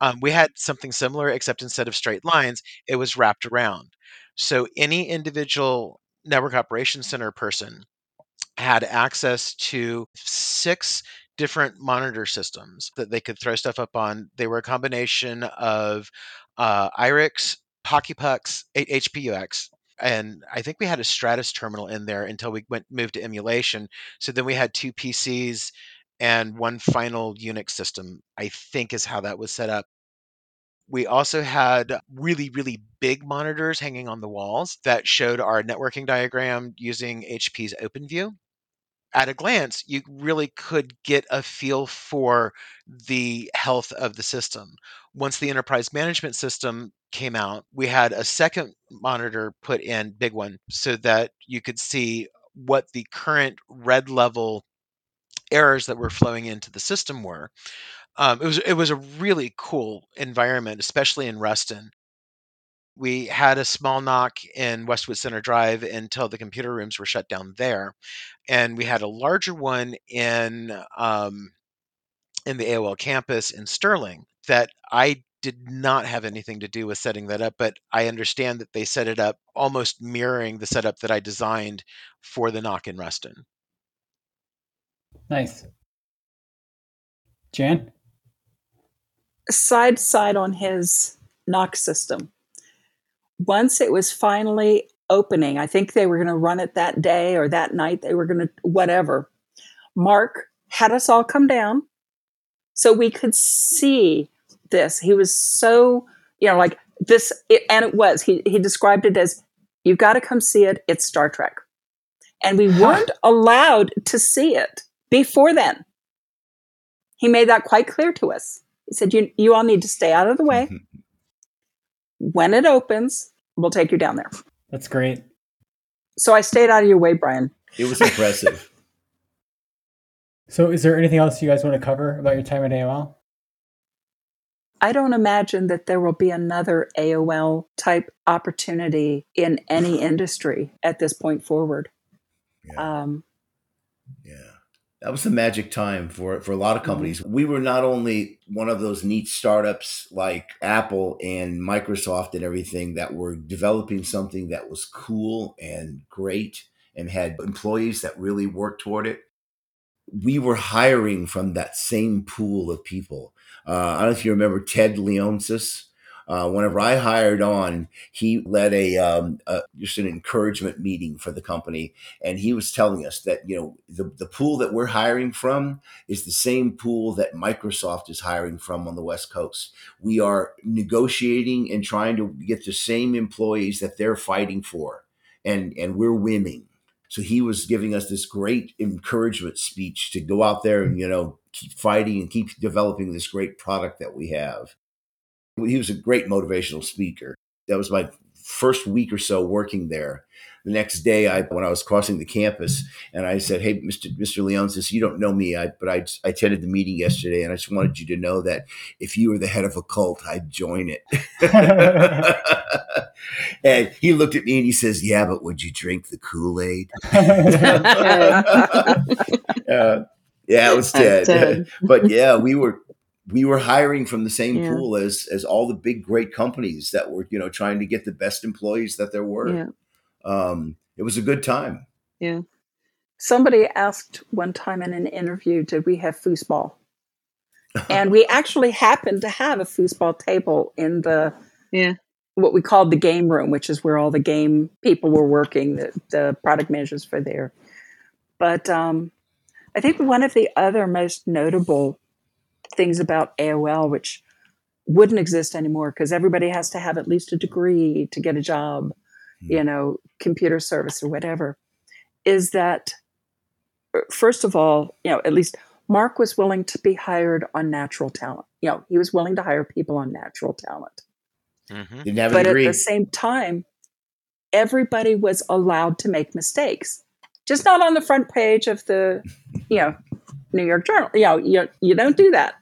Um, we had something similar, except instead of straight lines, it was wrapped around. So any individual network operations center person had access to six different monitor systems that they could throw stuff up on. They were a combination of uh, IRIX, Hockey Pucks, HPUX, and I think we had a Stratus terminal in there until we went moved to emulation. So then we had two PCs and one final Unix system. I think is how that was set up. We also had really, really big monitors hanging on the walls that showed our networking diagram using HP's OpenView at a glance, you really could get a feel for the health of the system. Once the enterprise management system came out, we had a second monitor put in, big one, so that you could see what the current red level errors that were flowing into the system were. Um, it was it was a really cool environment, especially in Reston. We had a small NOC in Westwood Center Drive until the computer rooms were shut down there, and we had a larger one in um, in the AOL campus in Sterling that I did not have anything to do with setting that up, but I understand that they set it up almost mirroring the setup that I designed for the NOC in Reston. Nice. Jan? Side side on his NOC system once it was finally opening, I think they were going to run it that day or that night, they were going to, whatever. Mark had us all come down so we could see this. He was so, you know, like this, it, and it was, he, he described it as, you've got to come see it. It's Star Trek. And we weren't allowed to see it before then. He made that quite clear to us. He said, you, you all need to stay out of the way. when it opens, we'll take you down there. That's great. So I stayed out of your way, Brian. It was impressive. so, is there anything else you guys want to cover about your time at AOL? I don't imagine that there will be another AOL type opportunity in any industry at this point forward. Yeah. Um, yeah that was the magic time for for a lot of mm-hmm. companies. We were not only one of those neat startups like Apple and Microsoft and everything that were developing something that was cool and great and had employees that really worked toward it. We were hiring from that same pool of people. Uh, I don't know if you remember Ted Leonsis uh, whenever I hired on, he led a, um, a, just an encouragement meeting for the company, and he was telling us that you know the the pool that we're hiring from is the same pool that Microsoft is hiring from on the West Coast. We are negotiating and trying to get the same employees that they're fighting for, and and we're winning. So he was giving us this great encouragement speech to go out there and you know keep fighting and keep developing this great product that we have. He was a great motivational speaker. That was my first week or so working there. The next day, I when I was crossing the campus, and I said, "Hey, Mr. Mr. Leonsis, you don't know me, I, but I, I attended the meeting yesterday, and I just wanted you to know that if you were the head of a cult, I'd join it." and he looked at me and he says, "Yeah, but would you drink the Kool Aid?" uh, yeah, it was Ted. but yeah, we were we were hiring from the same yeah. pool as as all the big great companies that were you know trying to get the best employees that there were. Yeah. um, it was a good time. Yeah. Somebody asked one time in an interview did we have foosball? And we actually happened to have a foosball table in the yeah. what we called the game room which is where all the game people were working the, the product managers for there. But um, i think one of the other most notable things about AOL which wouldn't exist anymore because everybody has to have at least a degree to get a job, mm-hmm. you know, computer service or whatever, is that uh, first of all, you know, at least Mark was willing to be hired on natural talent. You know, he was willing to hire people on natural talent. Mm-hmm. But at the same time, everybody was allowed to make mistakes, just not on the front page of the, you know, New York Journal. You know, you, you don't do that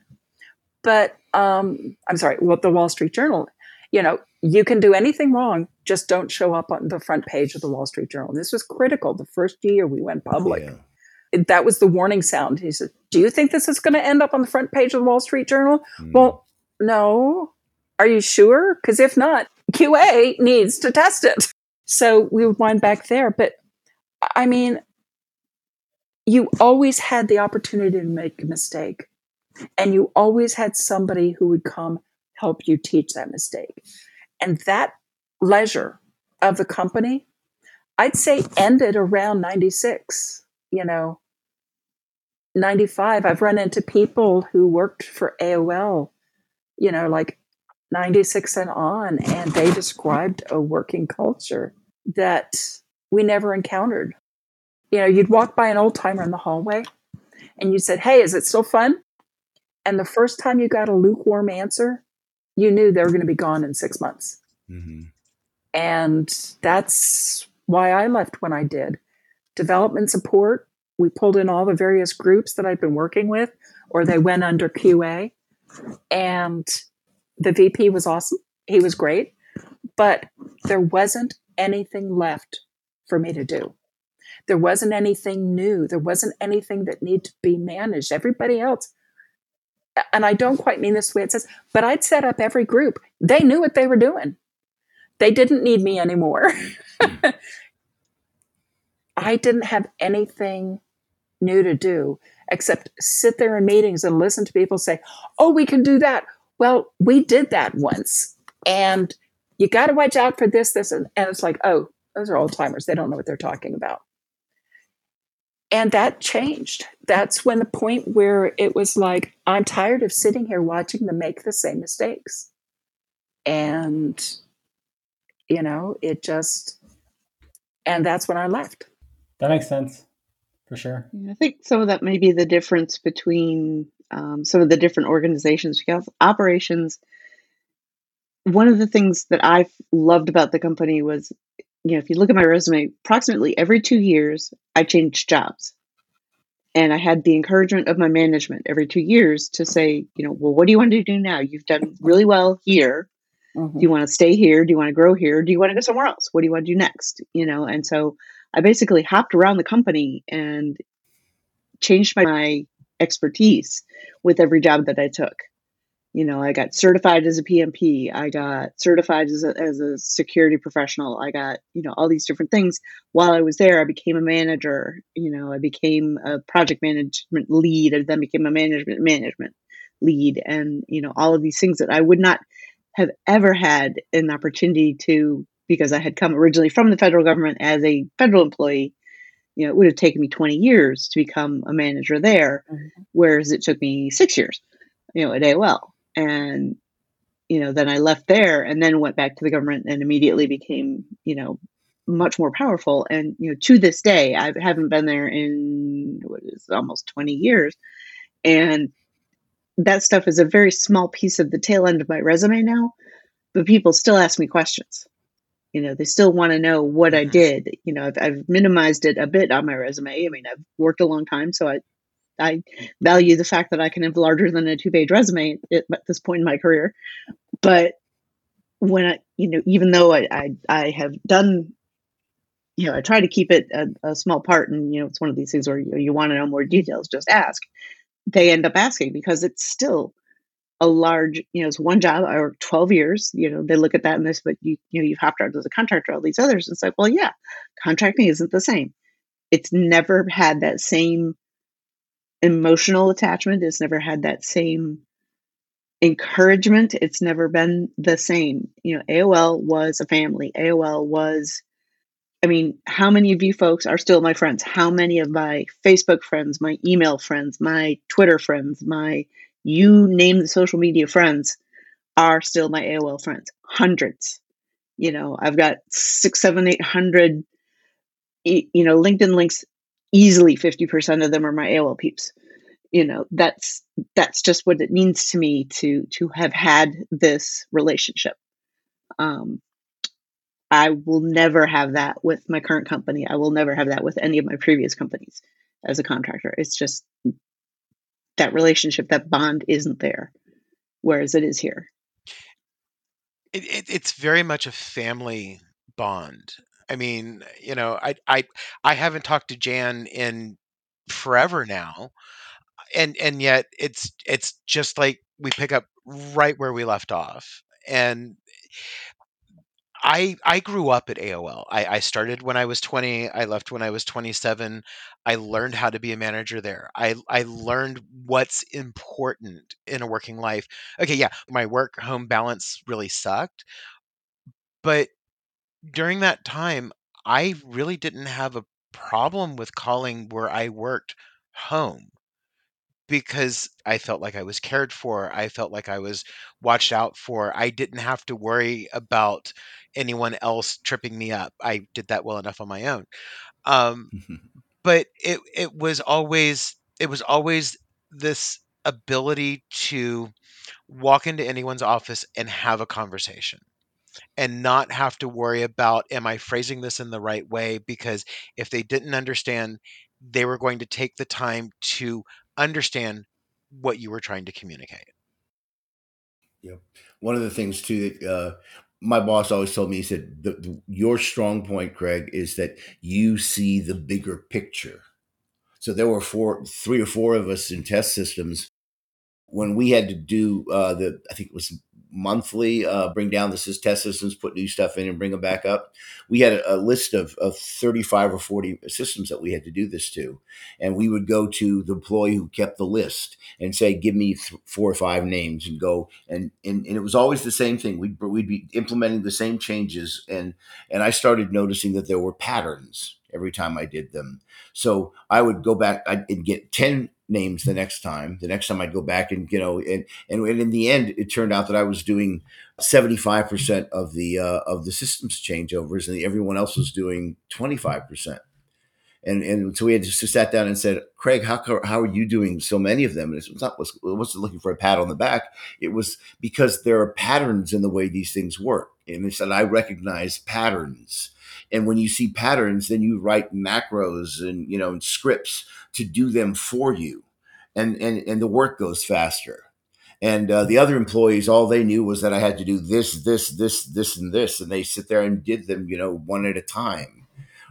but um, I'm sorry, what the Wall Street Journal. you know, you can do anything wrong, just don't show up on the front page of the Wall Street Journal. And this was critical the first year we went public. Yeah. That was the warning sound. He said, Do you think this is going to end up on the front page of the Wall Street Journal? Mm. Well, no. Are you sure? Because if not, QA needs to test it. So we would wind back there. But I mean, you always had the opportunity to make a mistake, and you always had somebody who would come help you teach that mistake. And that leisure of the company, I'd say ended around 96, you know. 95, I've run into people who worked for AOL, you know, like 96 and on, and they described a working culture that we never encountered. You know, you'd walk by an old timer in the hallway and you said, Hey, is it still fun? And the first time you got a lukewarm answer, you knew they were going to be gone in six months. Mm-hmm. And that's why I left when I did. Development support, we pulled in all the various groups that I'd been working with, or they went under QA. And the VP was awesome. He was great. But there wasn't anything left for me to do. There wasn't anything new. There wasn't anything that needed to be managed. Everybody else and I don't quite mean this way it says, but I'd set up every group. They knew what they were doing. They didn't need me anymore. I didn't have anything new to do except sit there in meetings and listen to people say, Oh, we can do that. Well, we did that once. And you got to watch out for this, this. And, and it's like, Oh, those are old timers. They don't know what they're talking about. And that changed. That's when the point where it was like, I'm tired of sitting here watching them make the same mistakes. And, you know, it just, and that's when I left. That makes sense for sure. I think some of that may be the difference between um, some of the different organizations because operations. One of the things that I loved about the company was you know, if you look at my resume, approximately every two years, I changed jobs. And I had the encouragement of my management every two years to say, you know, well, what do you want to do now? You've done really well here. Mm-hmm. Do you want to stay here? Do you want to grow here? Do you want to go somewhere else? What do you want to do next? You know, and so I basically hopped around the company and changed my expertise with every job that I took you know i got certified as a pmp i got certified as a, as a security professional i got you know all these different things while i was there i became a manager you know i became a project management lead and then became a management management lead and you know all of these things that i would not have ever had an opportunity to because i had come originally from the federal government as a federal employee you know it would have taken me 20 years to become a manager there mm-hmm. whereas it took me six years you know at aol and you know then i left there and then went back to the government and immediately became you know much more powerful. And you know to this day i haven't been there in what is almost 20 years. And that stuff is a very small piece of the tail end of my resume now but people still ask me questions. You know they still want to know what i did. You know I've, I've minimized it a bit on my resume. I mean i've worked a long time so i I value the fact that I can have larger than a two page resume at, at, this point in my career. But when I, you know, even though I, I, I have done, you know, I try to keep it a, a, small part, and you know, it's one of these things where you, you want to know more details, just ask. They end up asking because it's still a large, you know, it's one job or 12 years, you know, they look at that and this, but you, you know, you've hopped out as a contractor, all these others. It's like, well, yeah, contracting isn't the same. It's never had that same emotional attachment. It's never had that same encouragement. It's never been the same. You know, AOL was a family. AOL was, I mean, how many of you folks are still my friends? How many of my Facebook friends, my email friends, my Twitter friends, my you name the social media friends are still my AOL friends? Hundreds. You know, I've got six, seven, eight hundred, you know, LinkedIn links easily 50% of them are my AOL peeps. You know, that's that's just what it means to me to to have had this relationship. Um, I will never have that with my current company. I will never have that with any of my previous companies as a contractor. It's just that relationship, that bond isn't there, whereas it is here. It, it, it's very much a family bond. I mean, you know, I I I haven't talked to Jan in forever now, and and yet it's it's just like we pick up right where we left off, and I I grew up at AOL. I, I started when I was 20. I left when I was 27. I learned how to be a manager there. I I learned what's important in a working life. Okay, yeah, my work home balance really sucked, but during that time, I really didn't have a problem with calling where I worked home because I felt like I was cared for. I felt like I was watched out for. I didn't have to worry about anyone else tripping me up. I did that well enough on my own. Um, but it it was always it was always this ability to walk into anyone's office and have a conversation and not have to worry about am I phrasing this in the right way because if they didn't understand they were going to take the time to understand what you were trying to communicate. Yep. One of the things too that uh, my boss always told me, he said, the, the, "Your strong point, Craig, is that you see the bigger picture." So there were four, three or four of us in test systems when we had to do uh, the. I think it was monthly, uh, bring down the test systems, put new stuff in, and bring them back up. We had a, a, list of, of 35 or 40 systems that we had to do this to. And we would go to the employee who kept the list and say, give me th- four or five names and go. And, and, and it was always the same thing. We'd, we'd be implementing the same changes. And, and I started noticing that there were patterns every time I did them. So I would go back I'd, and get 10 names the next time. The next time I'd go back and you know, and and, and in the end, it turned out that I was doing seventy five percent of the uh, of the systems changeovers, and everyone else was doing twenty five percent. And and so we had just sat down and said, Craig, how how are you doing so many of them? And it was not was wasn't looking for a pat on the back. It was because there are patterns in the way these things work. And they said I recognize patterns. And when you see patterns, then you write macros and you know and scripts to do them for you, and and and the work goes faster. And uh, the other employees, all they knew was that I had to do this, this, this, this, and this, and they sit there and did them, you know, one at a time.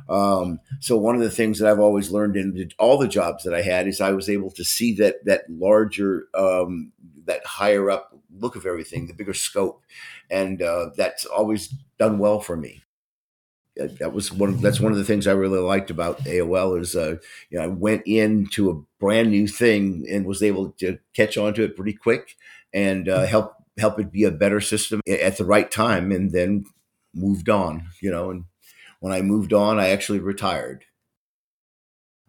Um, so one of the things that I've always learned in all the jobs that I had is I was able to see that that larger, um, that higher up look of everything, the bigger scope, and uh, that's always done well for me that was one of, that's one of the things I really liked about AOL is uh, you know I went into a brand new thing and was able to catch on to it pretty quick and uh, help help it be a better system at the right time and then moved on you know and when I moved on I actually retired.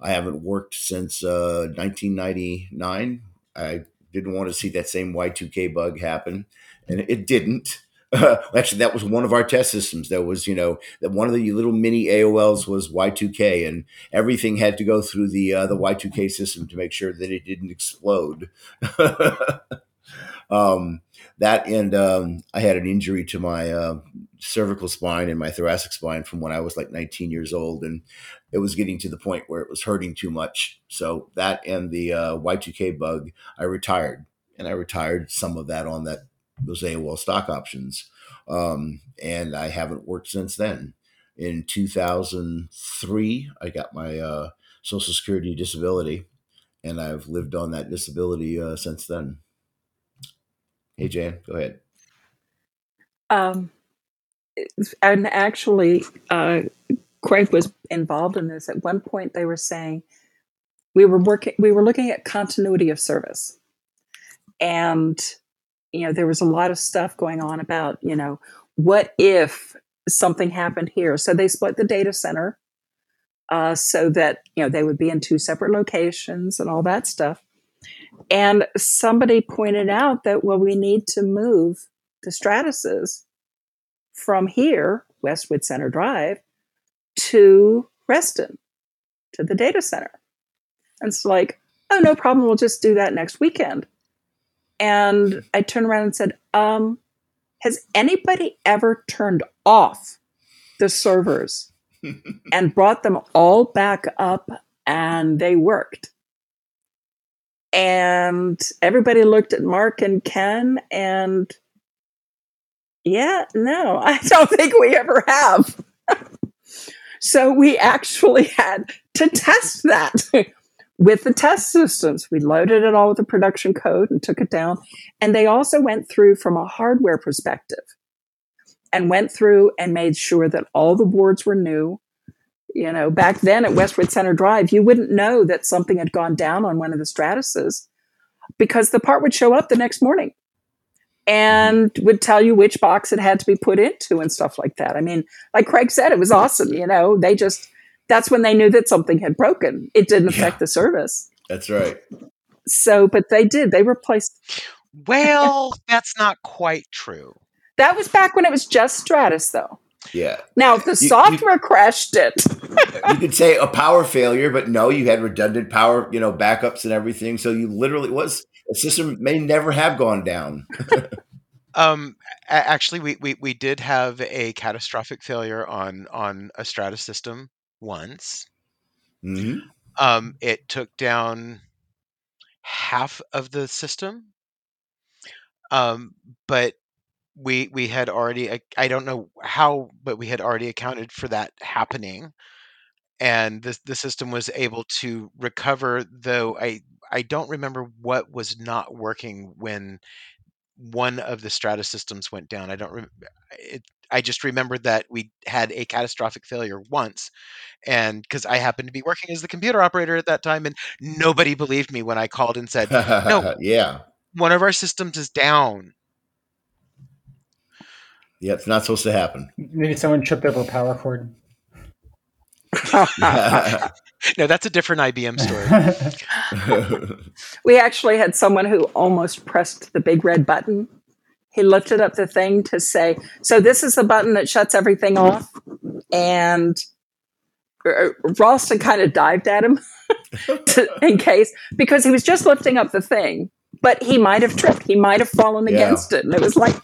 I haven't worked since uh, 1999. I didn't want to see that same Y2K bug happen and it didn't actually, that was one of our test systems. There was, you know, that one of the little mini AOLs was Y2K, and everything had to go through the uh, the Y2K system to make sure that it didn't explode. um, that and um, I had an injury to my uh, cervical spine and my thoracic spine from when I was like 19 years old, and it was getting to the point where it was hurting too much. So that and the uh, Y2K bug, I retired, and I retired some of that on that those AOL stock options. Um, and I haven't worked since then. In 2003, I got my uh, Social Security disability, and I've lived on that disability uh, since then. Hey, Jan, go ahead. Um, and actually, uh, Craig was involved in this. At one point, they were saying we were working, we were looking at continuity of service, and you know, there was a lot of stuff going on about, you know, what if something happened here? So they split the data center uh, so that, you know, they would be in two separate locations and all that stuff. And somebody pointed out that, well, we need to move the Stratuses from here, Westwood Center Drive, to Reston, to the data center. And it's like, oh, no problem. We'll just do that next weekend. And I turned around and said, um, Has anybody ever turned off the servers and brought them all back up and they worked? And everybody looked at Mark and Ken and Yeah, no, I don't think we ever have. so we actually had to test that with the test systems. We loaded it all with the production code and took it down. And they also went through from a hardware perspective and went through and made sure that all the boards were new. You know, back then at Westwood Center Drive, you wouldn't know that something had gone down on one of the Stratuses because the part would show up the next morning and would tell you which box it had to be put into and stuff like that. I mean, like Craig said, it was awesome. You know, they just, that's when they knew that something had broken. It didn't affect yeah, the service. That's right. So, but they did, they replaced. Well, that's not quite true. That was back when it was just Stratus, though. Yeah. Now, if the you, software you, crashed it, you could say a power failure, but no, you had redundant power, you know, backups and everything. So you literally was the system may never have gone down. um, actually, we, we we did have a catastrophic failure on on a Stratus system once. Mm-hmm. Um, it took down half of the system. Um, but we we had already I don't know how, but we had already accounted for that happening, and the the system was able to recover. Though I I don't remember what was not working when one of the Strata systems went down. I don't remember. It, I just remembered that we had a catastrophic failure once, and because I happened to be working as the computer operator at that time, and nobody believed me when I called and said, "No, yeah, one of our systems is down." Yeah, it's not supposed to happen. Maybe someone tripped over a power cord. no, that's a different IBM story. we actually had someone who almost pressed the big red button. He lifted up the thing to say, "So this is the button that shuts everything off," and uh, Ralston kind of dived at him to, in case because he was just lifting up the thing, but he might have tripped. He might have fallen yeah. against it, and it was like.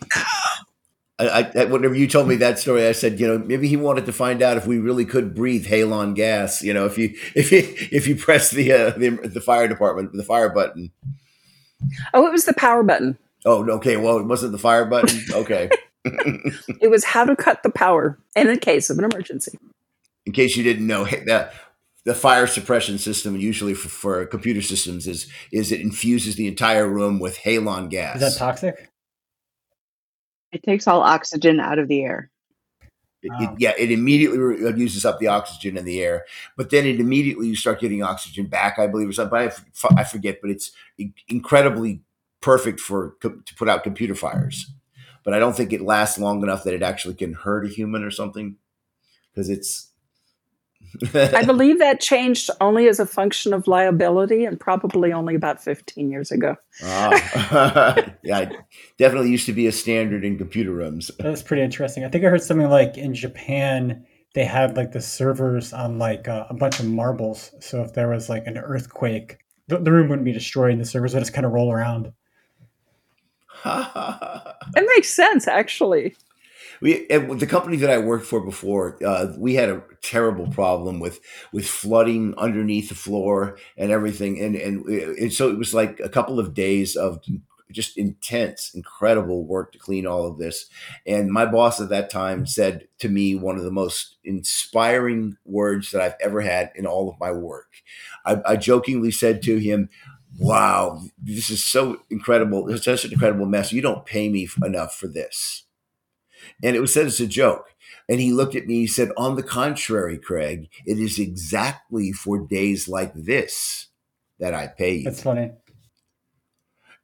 I, I, whenever you told me that story, I said, you know, maybe he wanted to find out if we really could breathe halon gas. You know, if you if you if you press the uh, the, the fire department the fire button. Oh, it was the power button. Oh, okay. Well, it wasn't the fire button. Okay. it was how to cut the power in a case of an emergency. In case you didn't know, that the fire suppression system usually for, for, computer systems is is it infuses the entire room with halon gas. Is that toxic? It takes all oxygen out of the air. It, it, yeah, it immediately re- uh, uses up the oxygen in the air, but then it immediately you start getting oxygen back, I believe, or something. I, f- I forget, but it's incredibly perfect for co- to put out computer fires. But I don't think it lasts long enough that it actually can hurt a human or something because it's I believe that changed only as a function of liability and probably only about 15 years ago. ah. yeah, definitely used to be a standard in computer rooms. That's pretty interesting. I think I heard something like in Japan, they had like the servers on like uh, a bunch of marbles. So if there was like an earthquake, the, the room wouldn't be destroyed and the servers would just kind of roll around. it makes sense, actually we the company that I worked for before, uh, we had a terrible problem with with flooding underneath the floor and everything, and, and and so it was like a couple of days of just intense, incredible work to clean all of this. And my boss at that time said to me one of the most inspiring words that I've ever had in all of my work. I, I jokingly said to him, wow, this is so incredible. It's such an incredible mess. You don't pay me enough for this. And it was said as a joke. And he looked at me, he said, On the contrary, Craig, it is exactly for days like this that I pay you. That's funny.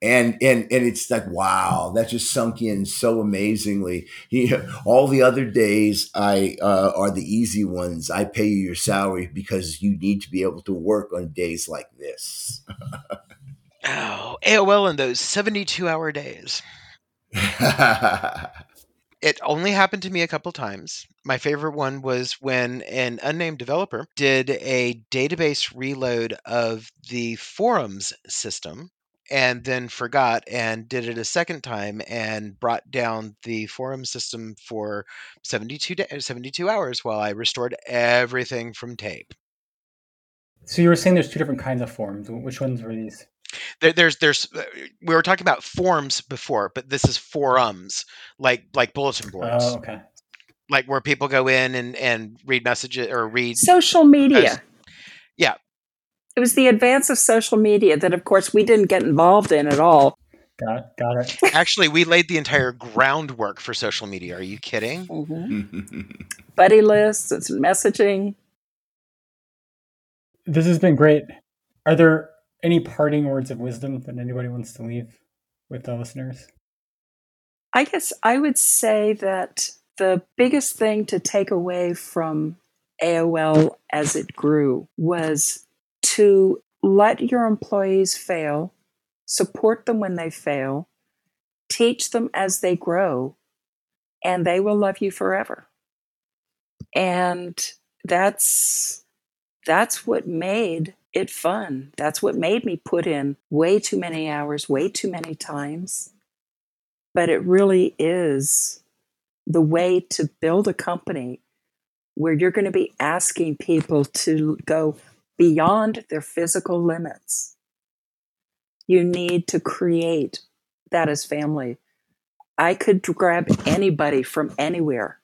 And and and it's like, wow, that just sunk in so amazingly. He, all the other days I uh, are the easy ones. I pay you your salary because you need to be able to work on days like this. oh, AOL in those 72 hour days. It only happened to me a couple times. My favorite one was when an unnamed developer did a database reload of the forums system and then forgot and did it a second time and brought down the forum system for 72 72 hours while I restored everything from tape. So you were saying there's two different kinds of forums. Which ones were these? There, there's there's uh, we were talking about forms before, but this is forums like like bulletin boards. Oh, okay. Like where people go in and and read messages or read social media. As, yeah. It was the advance of social media that of course we didn't get involved in at all. Got got it. Actually, we laid the entire groundwork for social media. Are you kidding? Mm-hmm. Buddy lists, it's messaging. This has been great. Are there any parting words of wisdom that anybody wants to leave with the listeners? I guess I would say that the biggest thing to take away from AOL as it grew was to let your employees fail, support them when they fail, teach them as they grow, and they will love you forever. And that's that's what made it fun. That's what made me put in way too many hours, way too many times. But it really is the way to build a company where you're going to be asking people to go beyond their physical limits. You need to create that as family. I could grab anybody from anywhere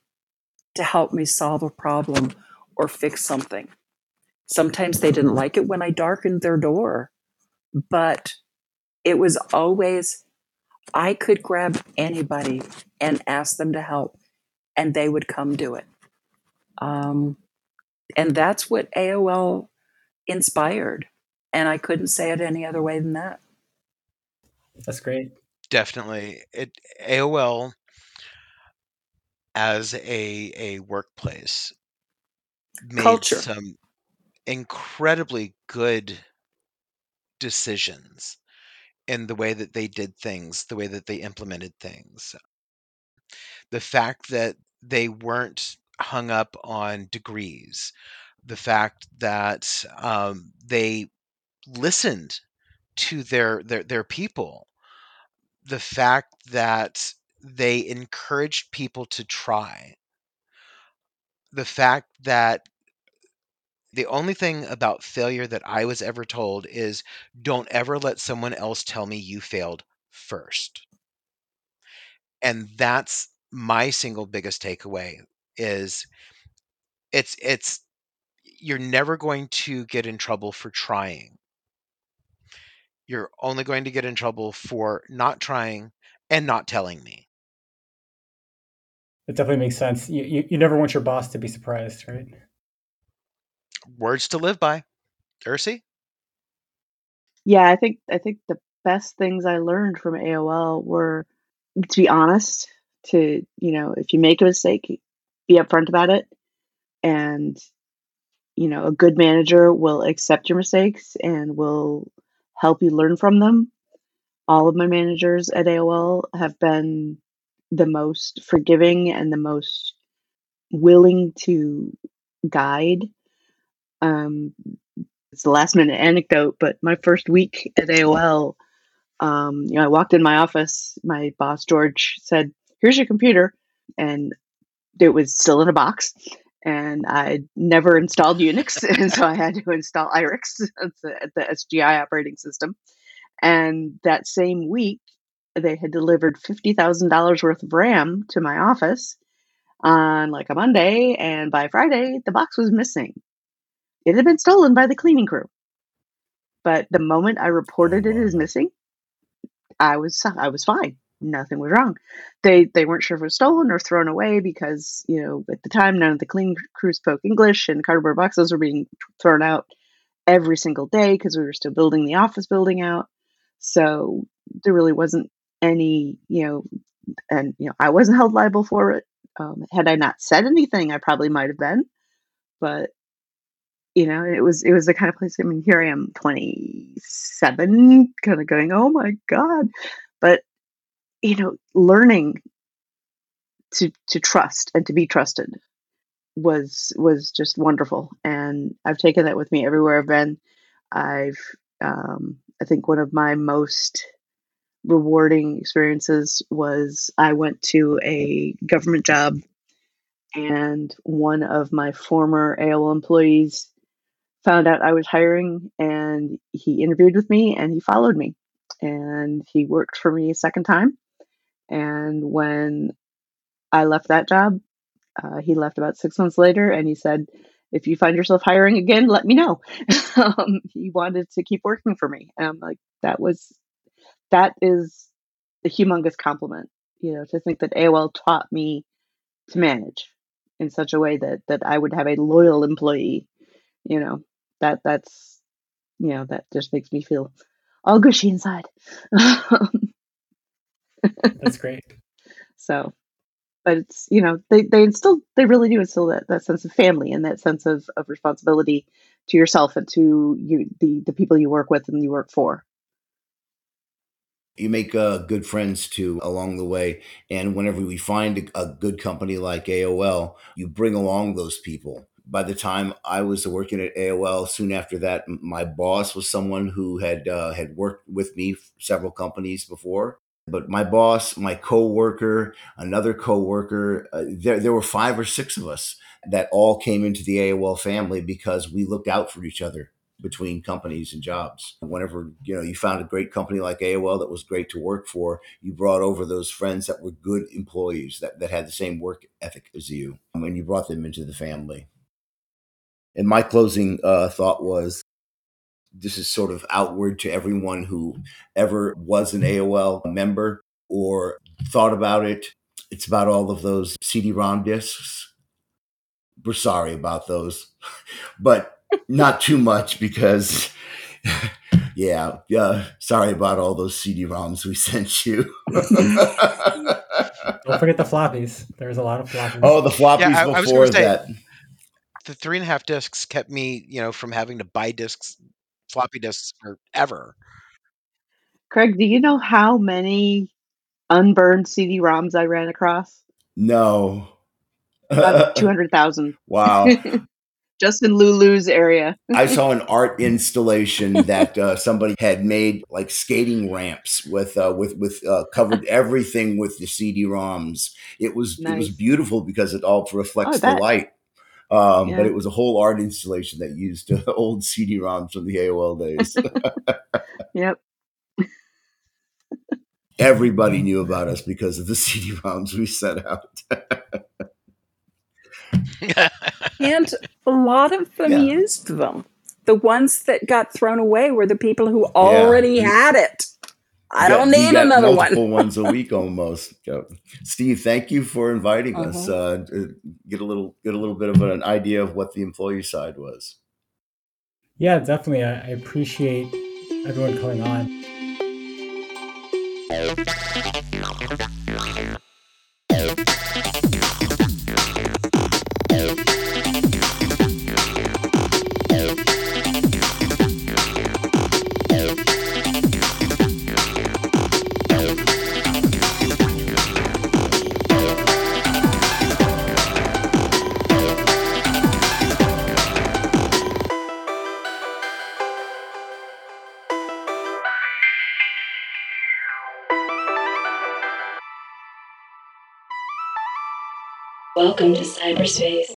to help me solve a problem or fix something. Sometimes they didn't like it when I darkened their door, but it was always I could grab anybody and ask them to help, and they would come do it. Um, and that's what AOL inspired. And I couldn't say it any other way than that. That's great. Definitely. It AOL as a a workplace made Culture. some incredibly good decisions in the way that they did things, the way that they implemented things. The fact that they weren't hung up on degrees, the fact that um, they listened to their, their their people, the fact that they encouraged people to try, the fact that the only thing about failure that I was ever told is don't ever let someone else tell me you failed first. And that's my single biggest takeaway is it's it's you're never going to get in trouble for trying. You're only going to get in trouble for not trying and not telling me. It definitely makes sense. You, you, you never want your boss to be surprised, right? words to live by. Ursi? Yeah, I think I think the best things I learned from AOL were to be honest, to you know, if you make a mistake, be upfront about it, and you know, a good manager will accept your mistakes and will help you learn from them. All of my managers at AOL have been the most forgiving and the most willing to guide um, it's a last minute anecdote, but my first week at AOL, um, you know, I walked in my office. My boss George said, "Here's your computer," and it was still in a box. And I never installed Unix, and so I had to install IRIX, the, the SGI operating system. And that same week, they had delivered fifty thousand dollars worth of RAM to my office on like a Monday, and by Friday, the box was missing. It had been stolen by the cleaning crew. But the moment I reported it oh, as missing, I was I was fine. Nothing was wrong. They they weren't sure if it was stolen or thrown away because you know at the time none of the cleaning crew spoke English and cardboard boxes were being thrown out every single day because we were still building the office building out. So there really wasn't any you know, and you know I wasn't held liable for it. Um, had I not said anything, I probably might have been, but you know it was it was the kind of place i mean here i am 27 kind of going oh my god you know learning to to trust and to be trusted was was just wonderful. And i've taken that with me everywhere i've been. I've um, i think one of my most rewarding experiences was i went to a government job and one of my former aol employees found out I was hiring and he interviewed with me and he followed me. And he worked for me a second time. And when I left that job, uh, he left about six months later and he said, if you find yourself hiring again, let me know. um, he wanted to keep working for me. And I'm like, that was, that is a humongous compliment, you know, to think that AOL taught me to manage in such a way that, that I would have a loyal employee, you know, that that's, you know, that just makes me feel all gushy inside. that's great. So but it's you know they they instill they really do instill that, that sense of family and that sense of, of responsibility to yourself and to you the the people you work with and you work for. You make uh, good friends too along the way. And whenever we find a, a good company like aol you bring along those people. By the time I was working at AOL, soon after that, my boss was someone who had uh, had worked with me several companies before, but my boss, my coworker, another coworker, uh, there there were five or six of us that all came into the AOL family because we looked out for each other between companies and jobs. Whenever you know you found a great company like AOL that was great to work for, you brought over those friends that were good employees that, that had the same work ethic as you, and you brought them into the family. And my closing uh, thought was this is sort of outward to everyone who ever was an AOL member or thought about it. It's about all of those CD-ROM discs. We're sorry about those, but not too much because, yeah, yeah. Sorry about all those CD-ROMs we sent you. Don't forget the floppies. There's a lot of floppies. Oh, the floppies yeah, I, before I that. the three and a half discs kept me, you know, from having to buy discs floppy disks forever. Craig, do you know how many unburned CD-ROMs I ran across? No. About 200,000. Wow. Just in Dulles area. I saw an art installation that uh, somebody had made like skating ramps with uh, with with uh, covered everything with the CD-ROMs. It was nice. it was beautiful because it all reflects oh, the light. Um, yeah. But it was a whole art installation that used uh, old CD-ROMs from the AOL days. yep. Everybody knew about us because of the CD-ROMs we sent out. and a lot of them yeah. used them. The ones that got thrown away were the people who already yeah. had it. I got, don't need another one. multiple one. ones a week almost. Steve, thank you for inviting uh-huh. us. Uh, get a little get a little bit of an idea of what the employee side was. Yeah, definitely. I, I appreciate everyone coming on. Welcome to cyberspace.